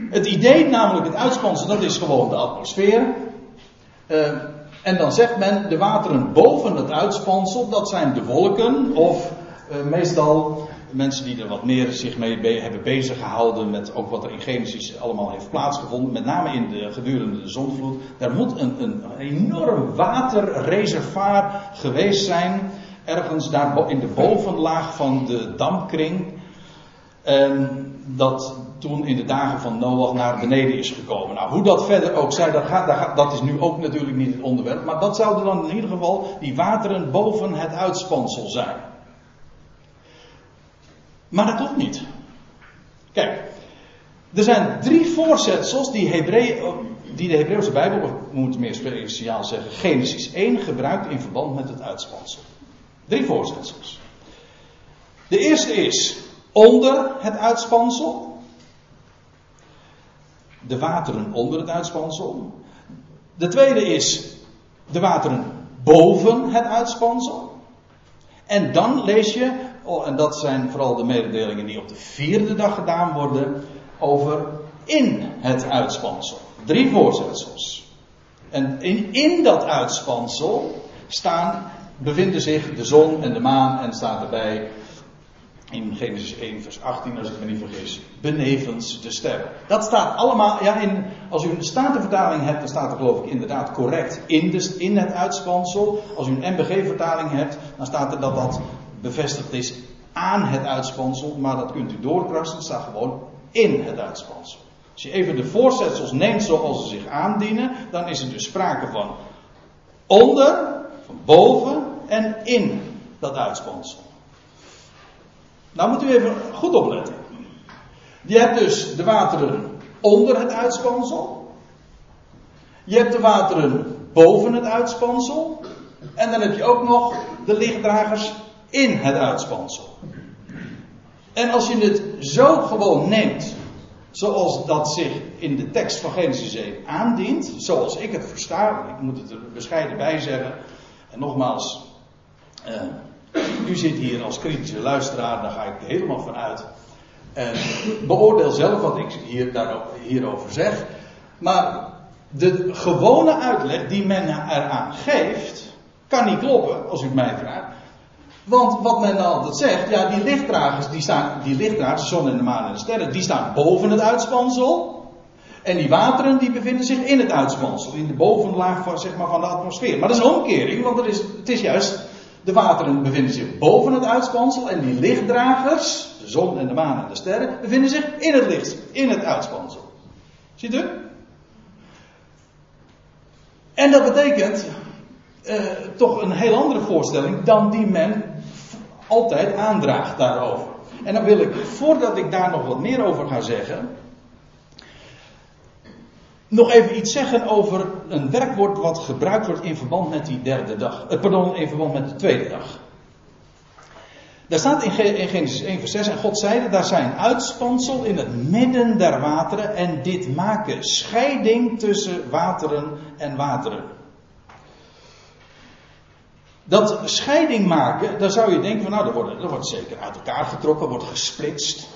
het idee, namelijk het uitspansel, dat is gewoon de atmosfeer. Uh, en dan zegt men, de wateren boven het uitspansel, dat zijn de wolken, of uh, meestal mensen die er wat meer zich mee be hebben bezig gehouden met ook wat er in Genesis allemaal heeft plaatsgevonden, met name in de gedurende de zonvloed, daar moet een, een enorm waterreservoir geweest zijn, ergens daar in de bovenlaag van de dampkring. En dat toen in de dagen van Noach naar beneden is gekomen. Nou, hoe dat verder ook zij, dat, gaat, dat is nu ook natuurlijk niet het onderwerp. Maar dat zouden dan in ieder geval die wateren boven het uitspansel zijn. Maar dat klopt niet. Kijk, er zijn drie voorzetsels die, Hebree, die de Hebreeuwse Bijbel, of moet meer speciaal zeggen, Genesis 1 gebruikt in verband met het uitspansel. Drie voorzetsels. De eerste is onder het uitspansel de wateren onder het uitspansel. De tweede is de wateren boven het uitspansel. En dan lees je, oh, en dat zijn vooral de mededelingen die op de vierde dag gedaan worden, over in het uitspansel. Drie voorzetsels. En in, in dat uitspansel staan, bevinden zich de zon en de maan en staat erbij in Genesis 1, vers 18, als ik me niet vergis, benevens de sterren. Dat staat allemaal, ja, in, als u een statenvertaling hebt, dan staat er geloof ik inderdaad correct in, in het uitspansel. Als u een MBG-vertaling hebt, dan staat er dat dat bevestigd is aan het uitspansel, maar dat kunt u doorkrassen, het staat gewoon in het uitspansel. Als je even de voorzetsels neemt zoals ze zich aandienen, dan is er dus sprake van onder, van boven en in dat uitspansel. Nou moet u even goed opletten. Je hebt dus de wateren onder het uitspansel. Je hebt de wateren boven het uitspansel. En dan heb je ook nog de lichtdragers in het uitspansel. En als je het zo gewoon neemt, zoals dat zich in de tekst van Genesis 1 aandient, zoals ik het versta, ik moet het er bescheiden bij zeggen, en nogmaals, eh, u zit hier als kritische luisteraar, daar ga ik helemaal van uit. En beoordeel zelf wat ik hier, hierover zeg. Maar de gewone uitleg die men eraan geeft, kan niet kloppen, als u mij vraagt. Want wat men altijd zegt, ja, die lichtdragers, die die lichtdragers, zon en de maan en de sterren, die staan boven het uitspansel. En die wateren, die bevinden zich in het uitspansel, in de bovenlaag van, zeg maar, van de atmosfeer. Maar dat is een omkering, want het is, het is juist de wateren bevinden zich boven het uitspansel en die lichtdragers, de zon en de maan en de sterren, bevinden zich in het licht, in het uitspansel. Ziet u? En dat betekent eh, toch een heel andere voorstelling dan die men altijd aandraagt daarover. En dan wil ik, voordat ik daar nog wat meer over ga zeggen, nog even iets zeggen over een werkwoord wat gebruikt wordt in verband met die derde dag. Eh, pardon, in verband met de tweede dag. Daar staat in, Genesis 1 vers 6, en God zeide, daar zijn uitspansel in het midden der wateren en dit maken scheiding tussen wateren en wateren. Dat scheiding maken, daar zou je denken van nou, dat wordt, dat wordt zeker uit elkaar getrokken, wordt gesplitst.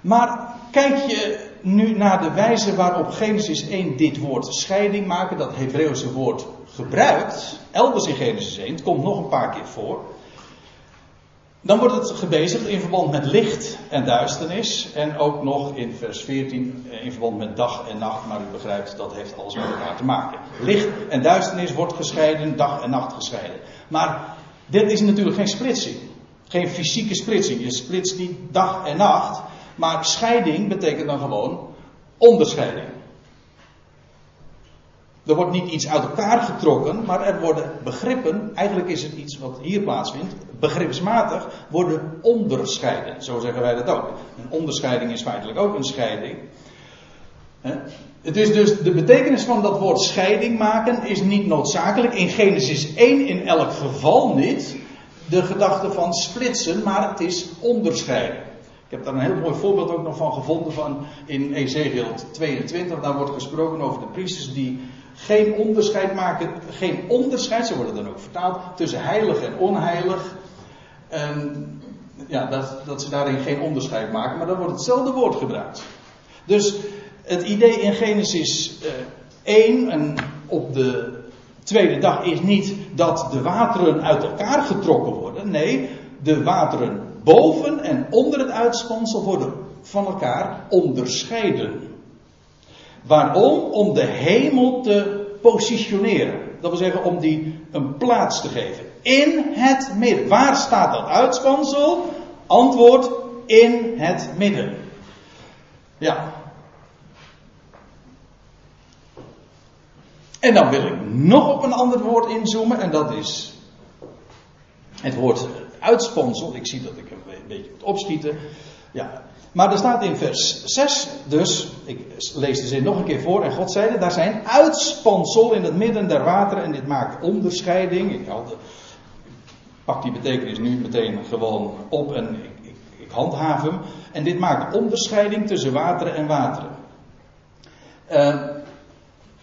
Maar kijk je nu naar de wijze waarop Genesis 1 dit woord scheiding maken, dat Hebreeuwse woord gebruikt, elders in Genesis 1, het komt nog een paar keer voor. Dan wordt het gebezigd in verband met licht en duisternis. En ook nog in vers 14 eh, in verband met dag en nacht. Maar u begrijpt, dat heeft alles met elkaar te maken. Licht en duisternis wordt gescheiden, dag en nacht gescheiden. Maar dit is natuurlijk geen splitsing. Geen fysieke splitsing. Je splitst niet dag en nacht. Maar scheiding betekent dan gewoon onderscheiding. Er wordt niet iets uit elkaar getrokken, maar er worden begrippen, eigenlijk is het iets wat hier plaatsvindt, begripsmatig worden onderscheiden. Zo zeggen wij dat ook. Een onderscheiding is feitelijk ook een scheiding. Het is dus de betekenis van dat woord scheiding maken is niet noodzakelijk. In Genesis 1 in elk geval niet. De gedachte van splitsen, maar het is onderscheiden. Ik heb daar een heel mooi voorbeeld ook nog van gevonden van in Ezekiel 22. Daar wordt gesproken over de priesters die geen onderscheid maken, geen onderscheid, zo wordt het dan ook vertaald, tussen heilig en onheilig. En ja, dat, dat ze daarin geen onderscheid maken, maar dan wordt hetzelfde woord gebruikt. Dus het idee in Genesis 1 eh, en op de tweede dag is niet dat de wateren uit elkaar getrokken worden. Nee, de wateren boven en onder het uitspansel worden van elkaar onderscheiden. Waarom? Om de hemel te positioneren. Dat wil zeggen om die een plaats te geven. In het midden. Waar staat dat uitspansel? Antwoord in het midden. Ja. En dan wil ik nog op een ander woord inzoomen en dat is het woord uitspansel. Ik zie dat ik een beetje moet opschieten. Ja, maar er staat in vers 6, dus, ik lees de zin nog een keer voor, en God zeide, daar zijn uitspansel in het midden der wateren, en dit maakt onderscheiding. Ik, pak die betekenis nu meteen gewoon op en ik, ik, handhaaf hem. En dit maakt onderscheiding tussen wateren en wateren. Uh,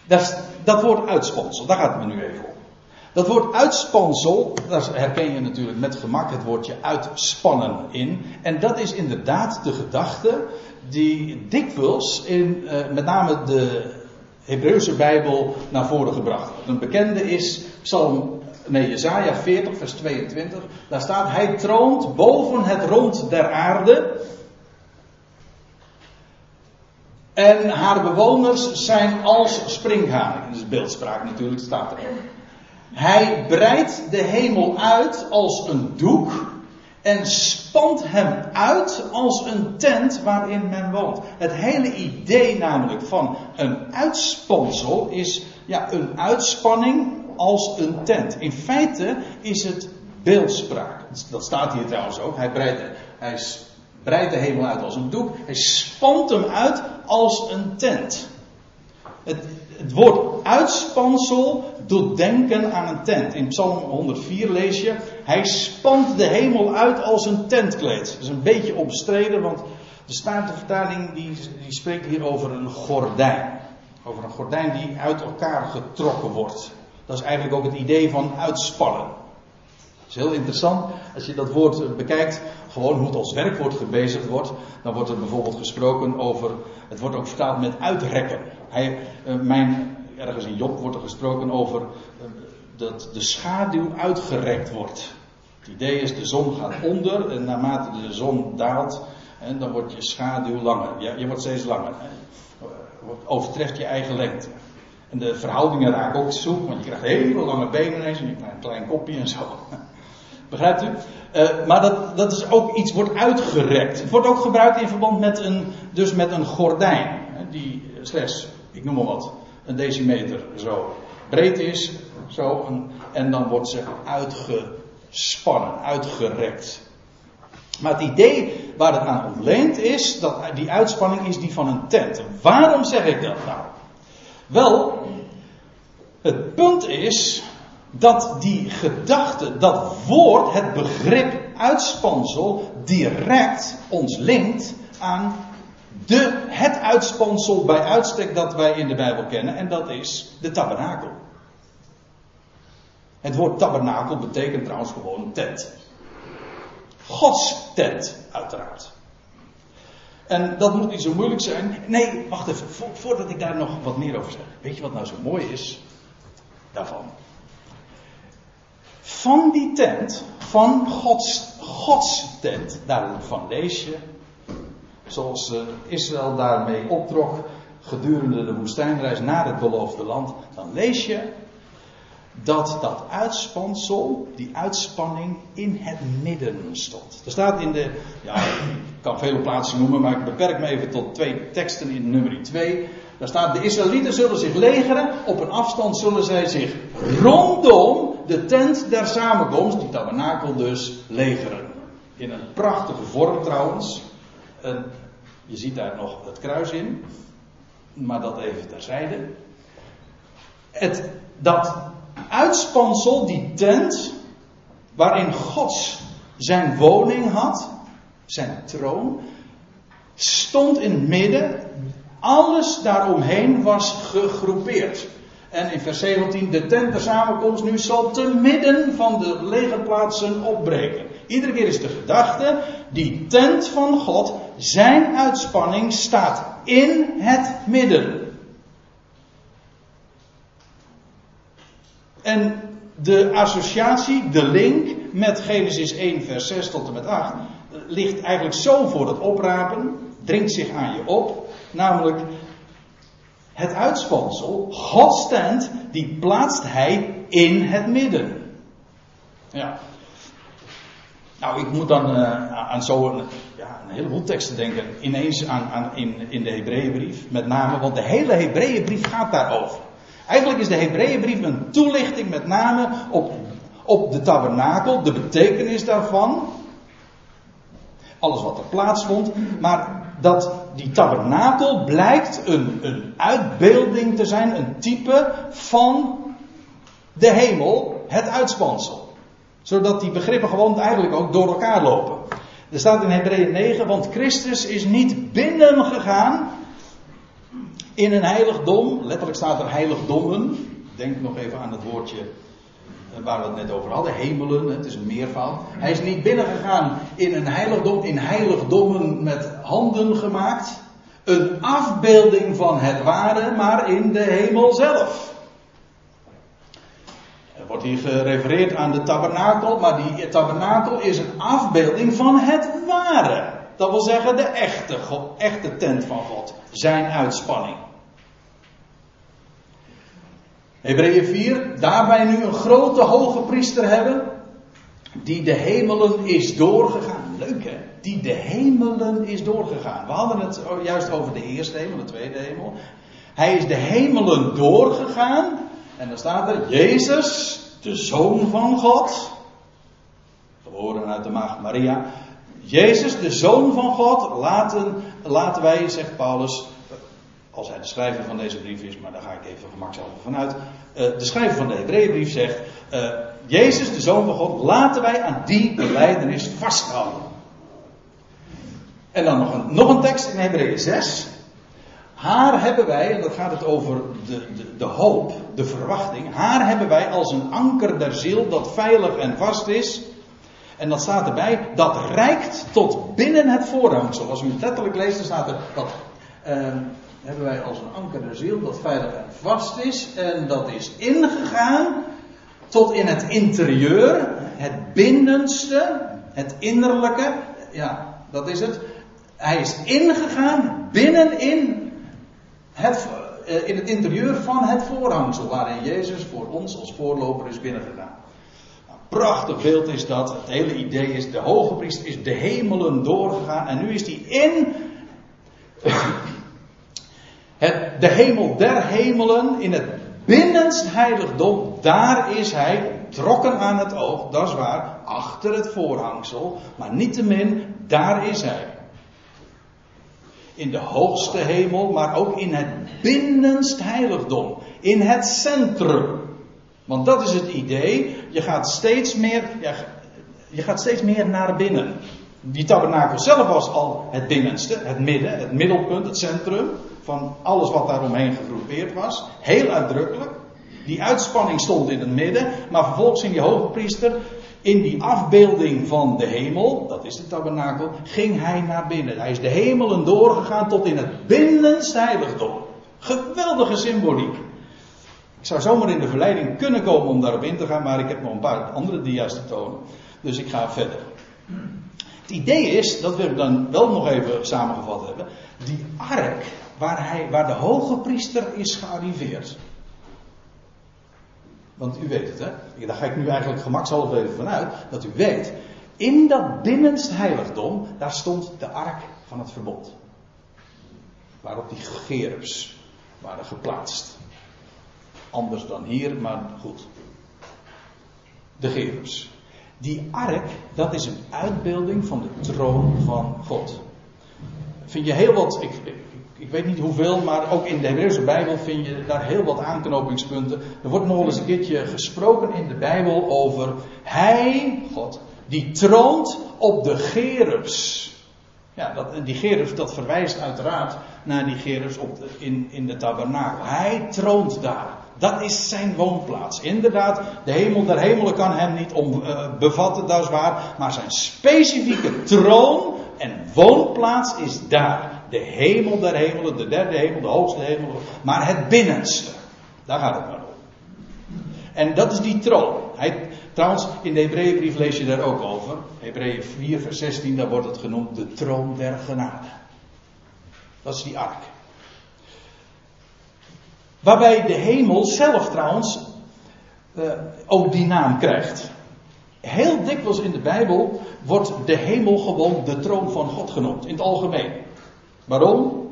dat, dat woord uitspansel, daar gaat het me nu even om. Dat woord uitspansel, daar herken je natuurlijk met gemak het woordje uitspannen in. En dat is inderdaad de gedachte die dikwijls in uh, met name de Hebreeuwse Bijbel naar voren gebracht wordt. Een bekende is Psalm, nee, Jezaja 40, vers 22. Daar staat, hij troont boven het rond der aarde. En haar bewoners zijn als springhanen. Dat is beeldspraak natuurlijk, staat er. Hij breidt de hemel uit als een doek en spant hem uit als een tent waarin men woont. Het hele idee namelijk van een uitspansel is ja, een uitspanning als een tent. In feite is het beeldspraak. Dat staat hier trouwens ook. Hij breidt, hij breidt de hemel uit als een doek. Hij spant hem uit als een tent. Het, het woord uitspansel doet denken aan een tent. In Psalm 104 lees je: Hij spant de hemel uit als een tentkleed. Dat is een beetje omstreden, want de Statenvertaling die, die spreekt hier over een gordijn. Over een gordijn die uit elkaar getrokken wordt. Dat is eigenlijk ook het idee van uitspannen. Dat is heel interessant. Als je dat woord bekijkt, gewoon hoe het als werkwoord gebezigd wordt, dan wordt er bijvoorbeeld gesproken over, het wordt ook vertaald met uitrekken. Eh, mijn, ergens in Job wordt er gesproken over eh, dat de schaduw uitgerekt wordt. Het idee is, de zon gaat onder en naarmate de zon daalt, dan wordt je schaduw langer. Ja, je wordt steeds langer. Overtreft je eigen lengte. En de verhoudingen raken ook zoek, want je krijgt hele lange benen en je krijgt een klein kopje en zo. (laughs) Begrijpt u? Uh, maar dat, dat is ook iets wordt uitgerekt. Het wordt ook gebruikt in verband met een, dus met een gordijn. Die slechts, ik noem maar wat, een decimeter zo breed is. Zo, en, dan wordt ze uitgespannen, uitgerekt. Maar het idee waar het aan ontleend is, dat die uitspanning is die van een tent. Waarom zeg ik dat nou? Wel, het punt is dat die gedachte, dat woord, het begrip uitspansel, direct ons linkt aan de, het uitspansel bij uitstek dat wij in de Bijbel kennen, en dat is de tabernakel. Het woord tabernakel betekent trouwens gewoon tent. Gods tent, uiteraard. En dat moet niet zo moeilijk zijn. Nee, wacht even, voordat ik daar nog wat meer over zeg. Weet je wat nou zo mooi is? Daarvan van die tent, van Gods, Gods tent. Daarvan lees je, zoals eh, Israël daarmee optrok gedurende de woestijnreis naar het beloofde land. Dan lees je dat dat uitspansel, die uitspanning, in het midden stond. Er staat in de, ja, ik kan vele plaatsen noemen, maar ik beperk me even tot twee teksten in nummer 2. Daar staat, de Israëlieten zullen zich legeren, op een afstand zullen zij zich rondom de tent der samenkomst, die tabernakel dus, legeren. In een prachtige vorm trouwens. En je ziet daar nog het kruis in, maar dat even terzijde. Het, dat uitspansel, die tent, waarin God zijn woning had, zijn troon, stond in het midden. Alles daaromheen was gegroepeerd. En in vers 17, de tent der samenkomst nu zal te midden van de legerplaatsen opbreken. Iedere keer is de gedachte, die tent van God, zijn uitspanning staat in het midden. En de associatie, de link met Genesis 1, vers 6 tot en met 8, ligt eigenlijk zo voor het oprapen, dringt zich aan je op, namelijk het uitspansel, Gods tent, die plaatst hij in het midden. Ja. Nou, ik moet dan uh, aan zo'n ja, een heleboel teksten denken. Ineens aan, aan in, in de Hebreeënbrief. Met name, want de hele Hebreeënbrief gaat daarover. Eigenlijk is de Hebreeënbrief een toelichting met name op, op de tabernakel, de betekenis daarvan. Alles wat er plaatsvond. Maar dat die tabernakel blijkt een, een uitbeelding te zijn, een type van de hemel, het uitspansel. Zodat die begrippen gewoon eigenlijk ook door elkaar lopen. Er staat in Hebreeën 9, want Christus is niet binnen gegaan in een heiligdom. Letterlijk staat er heiligdommen. Denk nog even aan het woordje eh, waar we het net over hadden. Hemelen, het is een meervoud. Hij is niet binnengegaan in een heiligdom, in heiligdommen met handen gemaakt. Een afbeelding van het ware, maar in de hemel zelf. Wordt hier gerefereerd aan de tabernakel, maar die tabernakel is een afbeelding van het ware. Dat wil zeggen de echte, echte tent van God. Zijn uitspanning. Hebreeën 4, daarbij nu een grote hoge priester hebben, die de hemelen is doorgegaan. Leuk hè? Die de hemelen is doorgegaan. We hadden het juist over de eerste hemel, de tweede hemel. Hij is de hemelen doorgegaan. En dan staat er, Jezus, de Zoon van God. Geboren uit de maagd Maria. Jezus, de Zoon van God, laten, laten wij, zegt Paulus, als hij de schrijver van deze brief is, maar daar ga ik even gemakshalve vanuit. Uh, de schrijver van de Hebreeënbrief zegt: uh, Jezus, de Zoon van God, laten wij aan die beleidenis vasthouden. En dan nog een, nog een tekst in Hebreeën 6. Haar hebben wij, en dat gaat het over de, de, de hoop, de verwachting. Haar hebben wij als een anker der ziel dat veilig en vast is. En dat staat erbij, dat reikt tot binnen het voorhangsel. Als u het letterlijk leest, dan staat er dat. Uh, hebben wij als een anker der ziel dat veilig en vast is. En dat is ingegaan tot in het interieur, het binnenste, het innerlijke. Ja, dat is het. Hij is ingegaan binnenin eh, in het interieur van het voorhangsel, waarin Jezus voor ons als voorloper is binnengegaan. Nou, prachtig beeld is dat. Het hele idee is, de hoge priester is de hemelen doorgegaan en nu is hij in het, de hemel der hemelen, in het binnenst heiligdom, daar is hij trokken aan het oog, dat is waar, achter het voorhangsel, maar niettemin, daar is hij. In de hoogste hemel, maar ook in het binnenst heiligdom, in het centrum. Want dat is het idee, je gaat steeds meer, je gaat steeds meer naar binnen. Die tabernakel zelf was al het binnenste, het midden, het middelpunt, het centrum van alles wat daaromheen gegroepeerd was. Heel uitdrukkelijk. Die uitspanning stond in het midden, maar vervolgens in die hoge priester, in die afbeelding van de hemel, dat is de tabernakel, ging hij naar binnen. Hij is de hemelen doorgegaan tot in het binnenste. Geweldige symboliek. Ik zou zomaar in de verleiding kunnen komen om daarop in te gaan, maar ik heb nog een paar andere dia's te tonen. Dus ik ga verder. Het idee is, dat we dan wel nog even samengevat hebben, die ark waar, hij, waar de hoge priester is gearriveerd. Want u weet het, hè? Daar ga ik nu eigenlijk gemakshalve even vanuit. Dat u weet, in dat binnenste heiligdom, daar stond de ark van het verbond. Waarop die gerubs waren geplaatst. Anders dan hier, maar goed. De gerubs. Die ark, dat is een uitbeelding van de troon van God. Vind je heel wat, ik, ik weet niet hoeveel, maar ook in de Hebreeuwse Bijbel vind je daar heel wat aanknopingspunten. Er wordt nog eens een keertje gesproken in de Bijbel over Hij, God, die troont op de gerubs. Ja, dat, die gerubs, dat verwijst uiteraard naar die gerubs op in, in de tabernakel. Hij troont daar. Dat is zijn woonplaats. Inderdaad, de hemel der hemelen kan hem niet om, uh, bevatten, dat is waar. Maar zijn specifieke troon en woonplaats is daar de hemel der hemelen, de derde hemel, de hoogste hemel, maar het binnenste. Daar gaat het maar om. En dat is die troon. Hij, trouwens, in de Hebreeënbrief lees je daar ook over. Hebreeën 4, vers 16, daar wordt het genoemd de troon der genade. Dat is die ark. Waarbij de hemel zelf trouwens uh, ook die naam krijgt. Heel dikwijls in de Bijbel wordt de hemel gewoon de troon van God genoemd, in het algemeen. Waarom?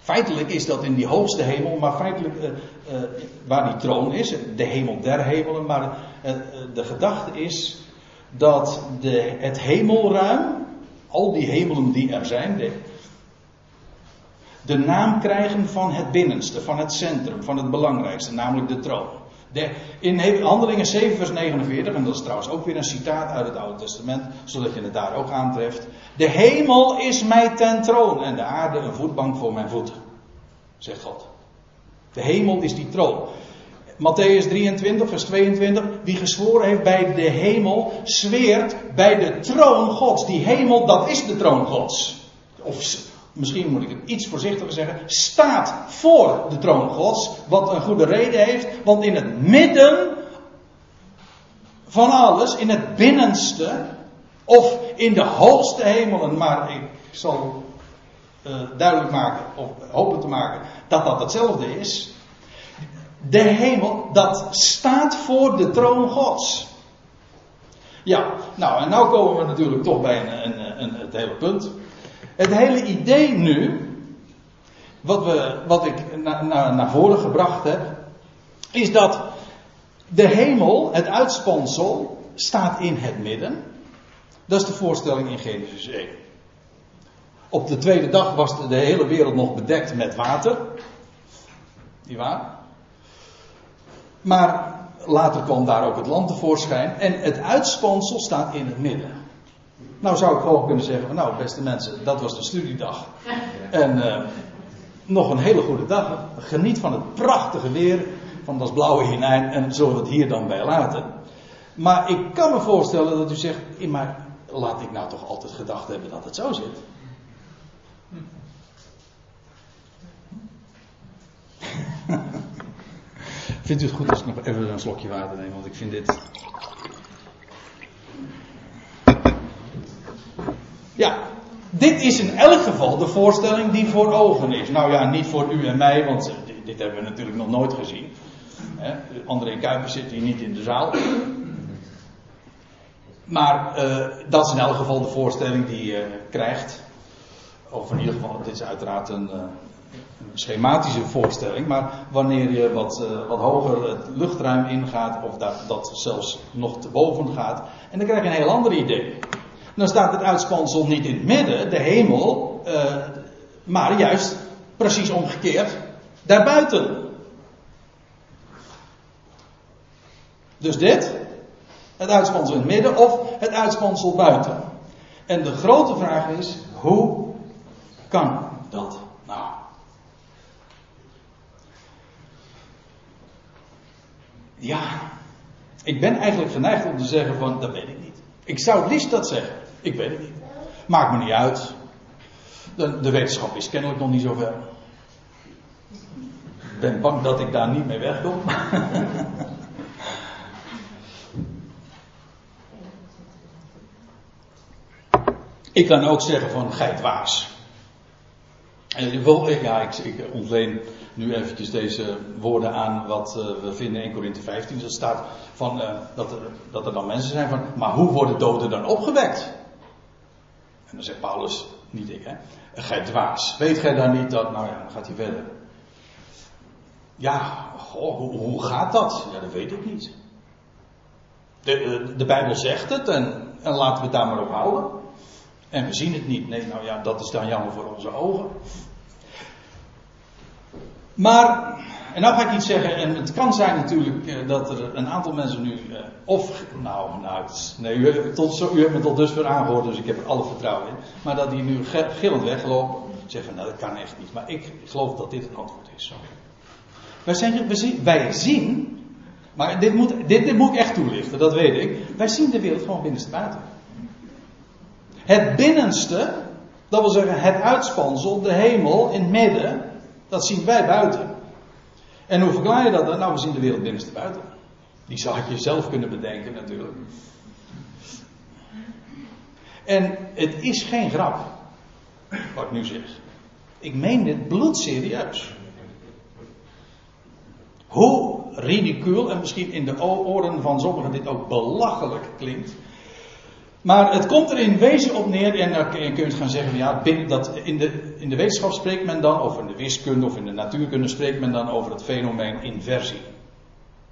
Feitelijk is dat in die hoogste hemel, maar feitelijk uh, uh, waar die troon is, de hemel der hemelen, maar uh, de gedachte is dat de, het hemelruim, al die hemelen die er zijn, de naam krijgen van het binnenste, van het centrum, van het belangrijkste, namelijk de troon. In Handelingen 7, vers 49, en dat is trouwens ook weer een citaat uit het Oude Testament, zodat je het daar ook aantreft. De hemel is mij ten troon en de aarde een voetbank voor mijn voeten, zegt God. De hemel is die troon. Matthäus 23, vers 22. Wie gezworen heeft bij de hemel, zweert bij de troon Gods. Die hemel, dat is de troon Gods. Of misschien moet ik het iets voorzichtiger zeggen, staat voor de troon Gods. Wat een goede reden heeft, want in het midden van alles, in het binnenste, of in de hoogste hemelen, maar ik zal uh, duidelijk maken, of hopen te maken, dat dat hetzelfde is. De hemel, dat staat voor de troon Gods. Ja, nou en nou komen we natuurlijk toch bij een, een, een, het hele punt. Het hele idee nu, wat, we, wat ik na, na, naar voren gebracht heb, is dat de hemel, het uitspansel, staat in het midden. Dat is de voorstelling in Genesis 1. Op de tweede dag was de hele wereld nog bedekt met water. Niet waar? Maar later kwam daar ook het land tevoorschijn. En het uitspansel staat in het midden. Nou zou ik gewoon kunnen zeggen: van, Nou, beste mensen, dat was de studiedag. En uh, nog een hele goede dag. Geniet van het prachtige weer. Van dat blauwe hinein. En zullen we het hier dan bij laten. Maar ik kan me voorstellen dat u zegt: Maar laat ik nou toch altijd gedacht hebben dat het zo zit. (laughs) Vindt u het goed als ik nog even een slokje water neem? Want ik vind dit. Ja, dit is in elk geval de voorstelling die voor ogen is. Nou ja, niet voor u en mij, want dit hebben we natuurlijk nog nooit gezien. André Kuipers zit hier niet in de zaal. Maar uh, dat is in elk geval de voorstelling die je krijgt. Of in ieder geval, dit is uiteraard een, uh, een schematische voorstelling. Maar wanneer je wat, uh, wat hoger het luchtruim ingaat, of dat, dat zelfs nog te boven gaat, en dan krijg je een heel ander idee. Dan staat het uitspansel niet in het midden, de hemel, maar juist precies omgekeerd, daarbuiten. Dus dit, het uitspansel in het midden of het uitspansel buiten. En de grote vraag is, hoe kan dat nou? Ja, ik ben eigenlijk geneigd om te zeggen van, dat weet ik niet. Ik zou het liefst dat zeggen. Ik weet het niet. Maakt me niet uit. De, de wetenschap is kennelijk nog niet zo ver. Ik ben bang dat ik daar niet mee wegkom. (laughs) Ik kan ook zeggen van geit waas. Ja, ik, ik ontleen nu eventjes deze woorden aan wat uh, we vinden in Korinthe 15. Dat staat van, uh, dat, er, dat er dan mensen zijn van, maar hoe worden doden dan opgewekt? En dan zegt Paulus, niet ik hè, gij dwaas. Weet gij dan niet dat, nou ja, dan gaat hij verder. Ja, goh, hoe, hoe, gaat dat? Ja, dat weet ik niet. De, de Bijbel zegt het en, en laten we het daar maar op houden. En we zien het niet. Nee, nou ja, dat is dan jammer voor onze ogen. Maar, en nou ga ik iets zeggen, en het kan zijn natuurlijk eh, dat er een aantal mensen nu, eh, of, nou, nou, nee, u, tot, zo, u hebt me tot dusver aangehoord, dus ik heb er alle vertrouwen in. Maar dat die nu gillend weglopen, zeggen, nou dat kan echt niet. Maar ik geloof dat dit het antwoord is. Wij, zijn, wij, zien, wij zien, maar dit moet, dit, dit moet ik echt toelichten, dat weet ik. Wij zien de wereld gewoon binnenste buiten. Het binnenste, dat wil zeggen het uitspansel, de hemel in het midden, dat zien wij buiten. En hoe verklaar je dat dan? Nou, we zien de wereld binnenste buiten. Die zou je zelf kunnen bedenken natuurlijk. En het is geen grap, wat ik nu zeg. Ik meen dit bloedserieus. Hoe ridicuul en misschien in de oren van sommigen dit ook belachelijk klinkt. Maar het komt er in wezen op neer, en dan kun je gaan zeggen, ja, binnen dat, in, de, in de wetenschap spreekt men dan, of in de wiskunde of in de natuurkunde spreekt men dan over het fenomeen inversie.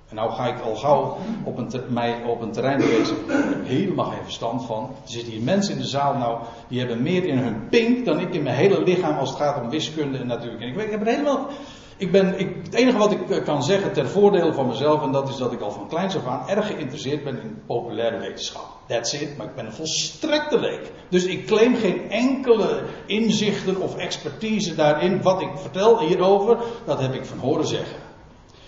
En nou ga ik al gauw op een, mij op een terrein bezig. Helemaal geen verstand van. Er zitten hier mensen in de zaal, nou, die hebben meer in hun pink dan ik in mijn hele lichaam als het gaat om wiskunde en natuurkunde. Ik, ik heb helemaal ik ben, ik, het enige wat ik eh, kan zeggen ter voordele van mezelf, en dat is dat ik al van kleins af aan erg geïnteresseerd ben in populaire wetenschap. That's it, maar ik ben een volstrekte leek. Dus ik claim geen enkele inzichten of expertise daarin. Wat ik vertel hierover, dat heb ik van horen zeggen.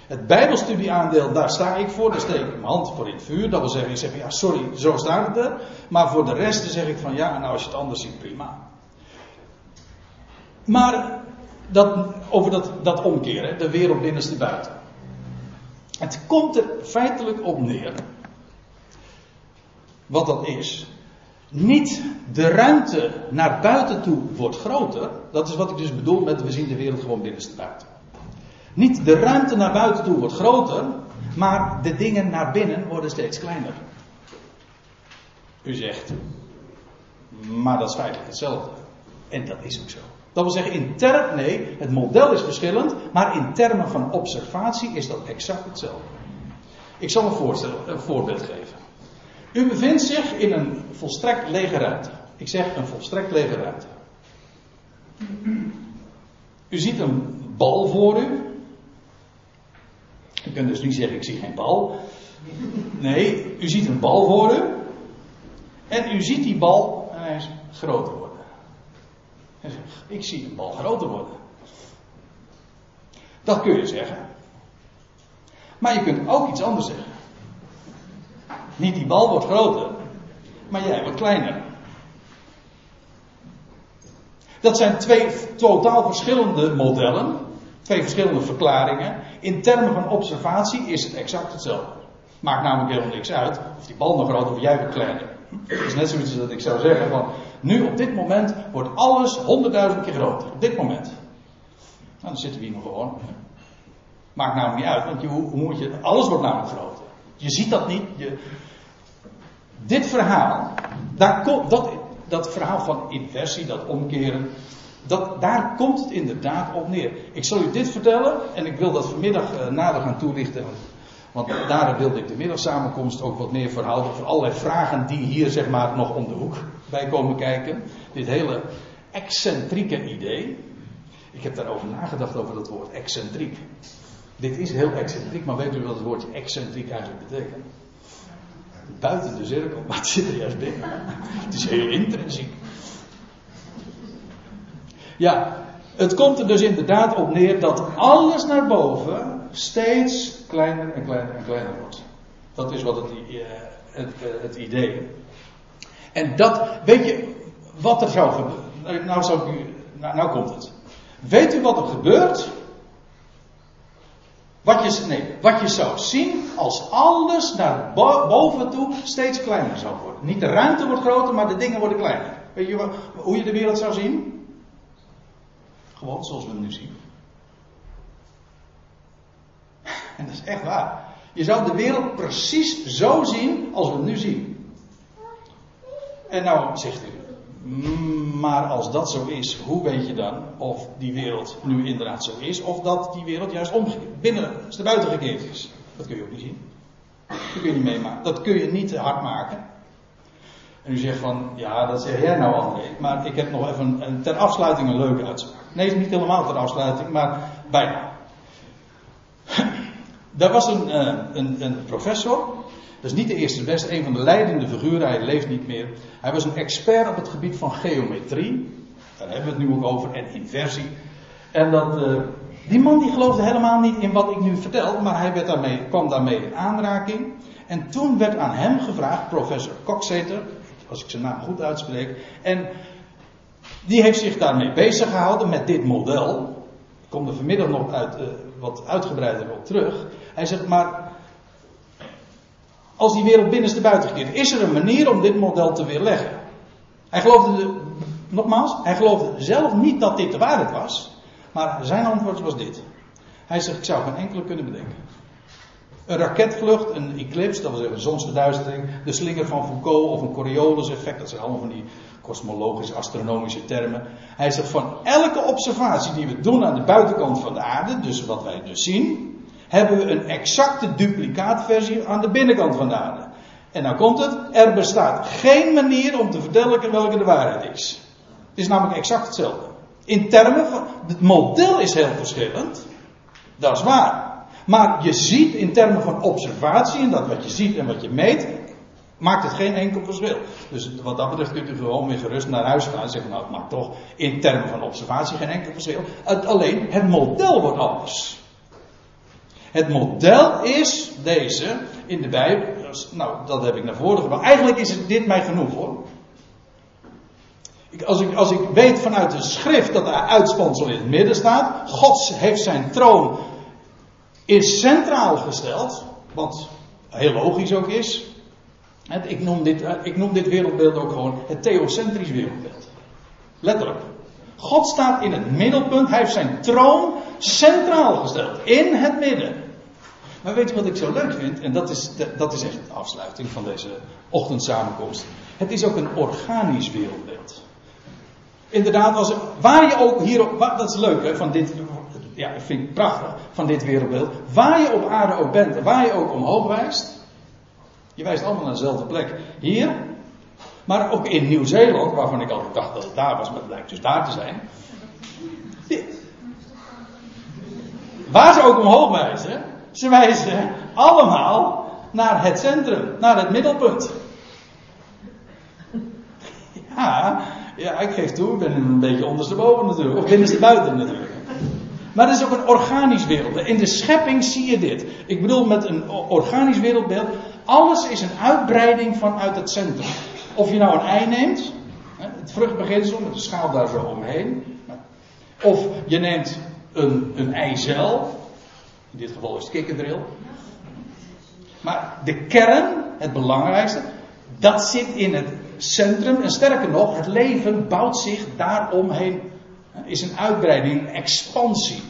Het Bijbelstudieaandeel, daar sta ik voor, daar steek ik mijn hand voor in het vuur. Dat wil zeggen, ik zeg ja, sorry, zo staat het er. Maar voor de rest zeg ik van ja, nou als je het anders ziet, prima. Maar dat, over dat, dat omkeren, de wereld binnenste buiten. Het komt er feitelijk op neer, wat dat is. Niet de ruimte naar buiten toe wordt groter. Dat is wat ik dus bedoel met we zien de wereld gewoon binnenste buiten. Niet de ruimte naar buiten toe wordt groter, maar de dingen naar binnen worden steeds kleiner. U zegt, maar dat is feitelijk hetzelfde. En dat is ook zo. Dat wil zeggen, in nee, het model is verschillend, maar in termen van observatie is dat exact hetzelfde. Ik zal een voorbeeld geven. U bevindt zich in een volstrekt lege ruimte. Ik zeg een volstrekt lege ruimte. U ziet een bal voor u. U kunt dus niet zeggen, ik zie geen bal. Nee, u ziet een bal voor u. En u ziet die bal en hij is groter worden. Ik zie een bal groter worden. Dat kun je zeggen. Maar je kunt ook iets anders zeggen. Niet die bal wordt groter, maar jij wordt kleiner. Dat zijn twee totaal verschillende modellen, twee verschillende verklaringen. In termen van observatie is het exact hetzelfde. Maakt namelijk helemaal niks uit of die bal nog groter of jij wordt kleiner. Het is net zoiets dat ik zou zeggen van, nu op dit moment wordt alles honderdduizend keer groter. Op dit moment. Nou, dan zitten we hier nog gewoon. Maakt namelijk niet uit, want hoe alles wordt namelijk groter. Je ziet dat niet. Je, dit verhaal, daar dat, dat verhaal van inversie, dat omkeren, dat, daar komt het inderdaad op neer. Ik zal u dit vertellen en ik wil dat vanmiddag uh, nader gaan toelichten. Want daar wilde ik de middagsamenkomst ook wat meer voor houden. Voor allerlei vragen die hier zeg maar nog om de hoek bij komen kijken. Dit hele excentrieke idee. Ik heb daarover nagedacht over dat woord excentriek. Dit is heel excentriek, maar weet u wat het woordje excentriek eigenlijk betekent? Buiten de cirkel, maar het zit er juist binnen. Het is heel intrinsiek. Ja, het komt er dus inderdaad op neer dat alles naar boven steeds kleiner en kleiner en kleiner wordt. Dat is wat het, eh, het, eh, het idee. En dat, weet je, wat er zou gebeuren. Nou, nou, zou ik nou, nou komt het. Weet u wat er gebeurt? Wat je, nee, wat je zou zien als alles naar boven toe steeds kleiner zou worden. Niet de ruimte wordt groter, maar de dingen worden kleiner. Weet je hoe je de wereld zou zien? Gewoon zoals we hem nu zien. En dat is echt waar. Je zou de wereld precies zo zien als we hem nu zien. En nou zegt u, maar als dat zo is, hoe weet je dan of die wereld nu inderdaad zo is, of dat die wereld juist omgekeerd, binnen, naar buiten gekeerd is? Dat kun je ook niet zien. Dat kun je niet meemaken. Dat kun je niet hard maken. En u zegt van, ja, dat zeg jij nou André, maar ik heb nog even een, ter afsluiting een leuke uitspraak. Nee, niet helemaal ter afsluiting, maar bijna. (clears throat) Daar was een, eh, een, een professor, dat is niet de eerste best, een van de leidende figuren, hij leeft niet meer. Hij was een expert op het gebied van geometrie. Daar hebben we het nu ook over, en inversie. En dat, uh, die man die geloofde helemaal niet in wat ik nu vertel, maar hij werd daarmee, kwam daarmee in aanraking. En toen werd aan hem gevraagd, professor Coxeter, als ik zijn naam goed uitspreek, en die heeft zich daarmee bezig gehouden met dit model. Ik kom er vanmiddag nog uit, uh, wat uitgebreider op terug. Hij zegt, maar als die wereld binnenste buiten keert, is er een manier om dit model te weerleggen? Hij geloofde, nogmaals, hij geloofde zelf niet dat dit de waarheid was, maar zijn antwoord was dit. Hij zegt, ik zou geen enkele kunnen bedenken. Een raketvlucht, een eclipse, dat wil zeggen zonsverduistering, de slinger van Foucault of een Coriolis effect, dat zijn allemaal van die kosmologische, astronomische termen. Hij zegt van elke observatie die we doen aan de buitenkant van de aarde, dus wat wij dus zien, hebben we een exacte duplicaatversie aan de binnenkant van de aarde. En nou komt het, er bestaat geen manier om te vertellen welke de waarheid is. Het is namelijk exact hetzelfde. In termen van, het model is heel verschillend, dat is waar. Maar je ziet in termen van observatie, en dat wat je ziet en wat je meet, maakt het geen enkel verschil. Dus wat dat betreft kunt u gewoon weer gerust naar huis gaan en zeggen, nou het maakt toch in termen van observatie geen enkel verschil. Alleen het model wordt anders. Het model is deze in de Bijbel. Nou, dat heb ik naar voren gebracht. Eigenlijk is dit mij genoeg hoor. Ik, als, ik, als ik weet vanuit de schrift dat er uitspansel in het midden staat. God heeft zijn troon is centraal gesteld. Wat heel logisch ook is. Ik noem, dit, ik noem dit wereldbeeld ook gewoon het theocentrisch wereldbeeld. Letterlijk. God staat in het middelpunt. Hij heeft zijn troon centraal gesteld. In het midden. Maar weet je wat ik zo leuk vind? En dat is, dat is echt de afsluiting van deze ochtendsamenkomst. Het is ook een organisch wereldbeeld. Inderdaad, was, waar je ook hier, dat is leuk hè, van dit, ja, dat vind ik prachtig, van dit wereldbeeld. Waar je op aarde ook bent en waar je ook omhoog wijst, je wijst allemaal naar dezelfde plek. Hier, maar ook in Nieuw-Zeeland, waarvan ik altijd dacht dat het daar was, maar het blijkt dus daar te zijn. Waar ze ook omhoog wijzen, ze wijzen allemaal naar het centrum, naar het middelpunt. Ja, ja ik geef toe, ik ben een beetje ondersteboven natuurlijk, of binnenstebuiten natuurlijk. Maar het is ook een organisch wereldbeeld. In de schepping zie je dit. Ik bedoel met een organisch wereldbeeld. Alles is een uitbreiding vanuit het centrum. Of je nou een ei neemt, het vruchtbeginsel met de schaal daar zo omheen. Of je neemt een, een ei zelf. In dit geval is het kikkerdril. Maar de kern, het belangrijkste, dat zit in het centrum. En sterker nog, het leven bouwt zich daaromheen. Is een uitbreiding, een expansie.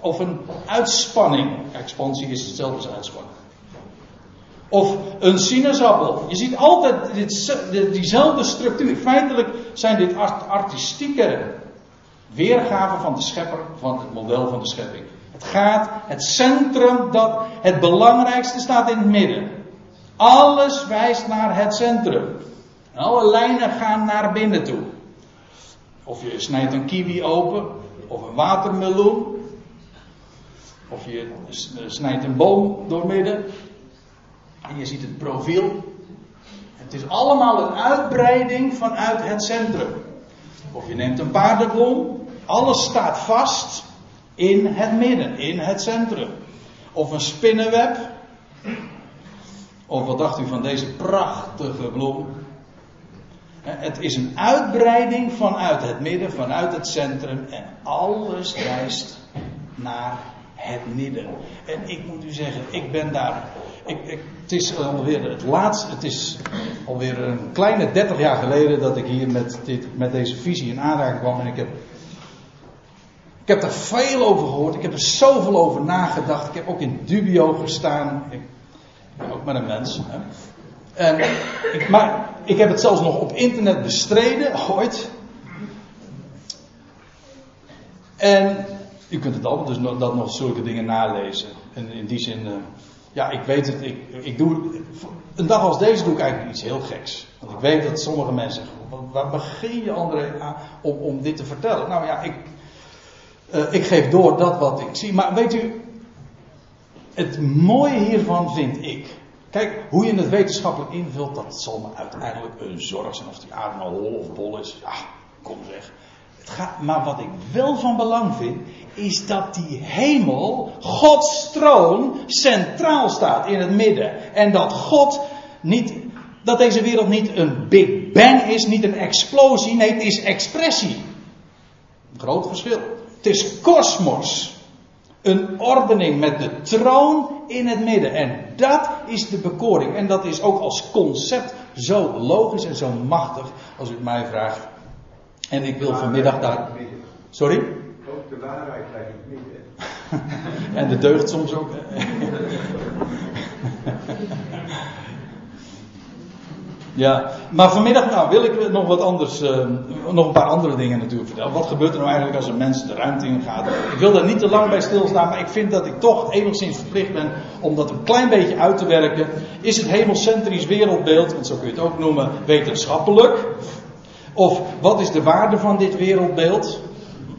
Of een uitspanning. Expansie is hetzelfde als uitspanning. Of een sinaasappel. Je ziet altijd dit, diezelfde structuur. Feitelijk zijn dit artistieke weergaven van de schepper, van het model van de schepping. Het gaat, het centrum, dat, het belangrijkste staat in het midden. Alles wijst naar het centrum. alle lijnen gaan naar binnen toe. Of je snijdt een kiwi open, of een watermeloen. Of je snijdt een boom doormidden. En je ziet het profiel. Het is allemaal een uitbreiding vanuit het centrum. Of je neemt een paardenblom. Alles staat vast in het midden, in het centrum. Of een spinnenweb. Of wat dacht u van deze prachtige bloem? Het is een uitbreiding vanuit het midden, vanuit het centrum. En alles wijst naar het midden. En ik moet u zeggen, ik ben daar. Ik, het is alweer het laatste, het is alweer een kleine 30 jaar geleden dat ik hier met, dit, met deze visie in aanraking kwam. En ik heb, ik heb er veel over gehoord, ik heb er zoveel over nagedacht. Ik heb ook in dubio gestaan. Ik ook maar een mens. Hè. En, ik, maar ik heb het zelfs nog op internet bestreden, (laughs) ooit. En u kunt het altijd dus dat nog zulke dingen nalezen. En in die zin, uh, ja, ik weet het. Ik, ik doe, een dag als deze doe ik eigenlijk iets heel geks. Want ik weet dat sommige mensen zeggen: waar begin je André om, om dit te vertellen? Nou ja, ik, uh, ik geef door dat wat ik zie. Maar weet u, het mooie hiervan vind ik. Kijk, hoe je het wetenschappelijk invult, dat zal me uiteindelijk een zorg zijn. Of die aarde nou hol of bol is, ja, kom weg. Maar wat ik wel van belang vind, is dat die hemel, Gods troon, centraal staat in het midden. En dat God niet, dat deze wereld niet een Big Bang is, niet een explosie, nee, het is expressie. Een groot verschil. Het is kosmos. Een ordening met de troon in het midden. En dat is de bekoring. En dat is ook als concept zo logisch en zo machtig, als u mij vraagt. En ik wil vanmiddag daar. Sorry? Ook de waarheid lijkt het midden. en de deugd soms ook. (laughs) Ja, maar vanmiddag nou, wil ik nog wat anders, uh, nog een paar andere dingen natuurlijk vertellen. Wat gebeurt er nou eigenlijk als een mens de ruimte in gaat? Ik wil daar niet te lang bij stilstaan, maar ik vind dat ik toch enigszins verplicht ben om dat een klein beetje uit te werken. Is het hemelcentrisch wereldbeeld, want zo kun je het ook noemen, wetenschappelijk? Of wat is de waarde van dit wereldbeeld?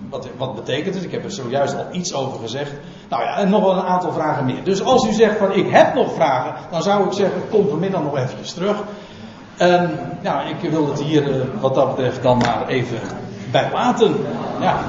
Wat, wat, betekent het? Ik heb er zojuist al iets over gezegd. Nou ja, en nog wel een aantal vragen meer. Dus als u zegt van ik heb nog vragen, dan zou ik zeggen kom vanmiddag nog eventjes terug. En ja, ik wil het hier eh, wat dat betreft dan maar even bij laten. Ja.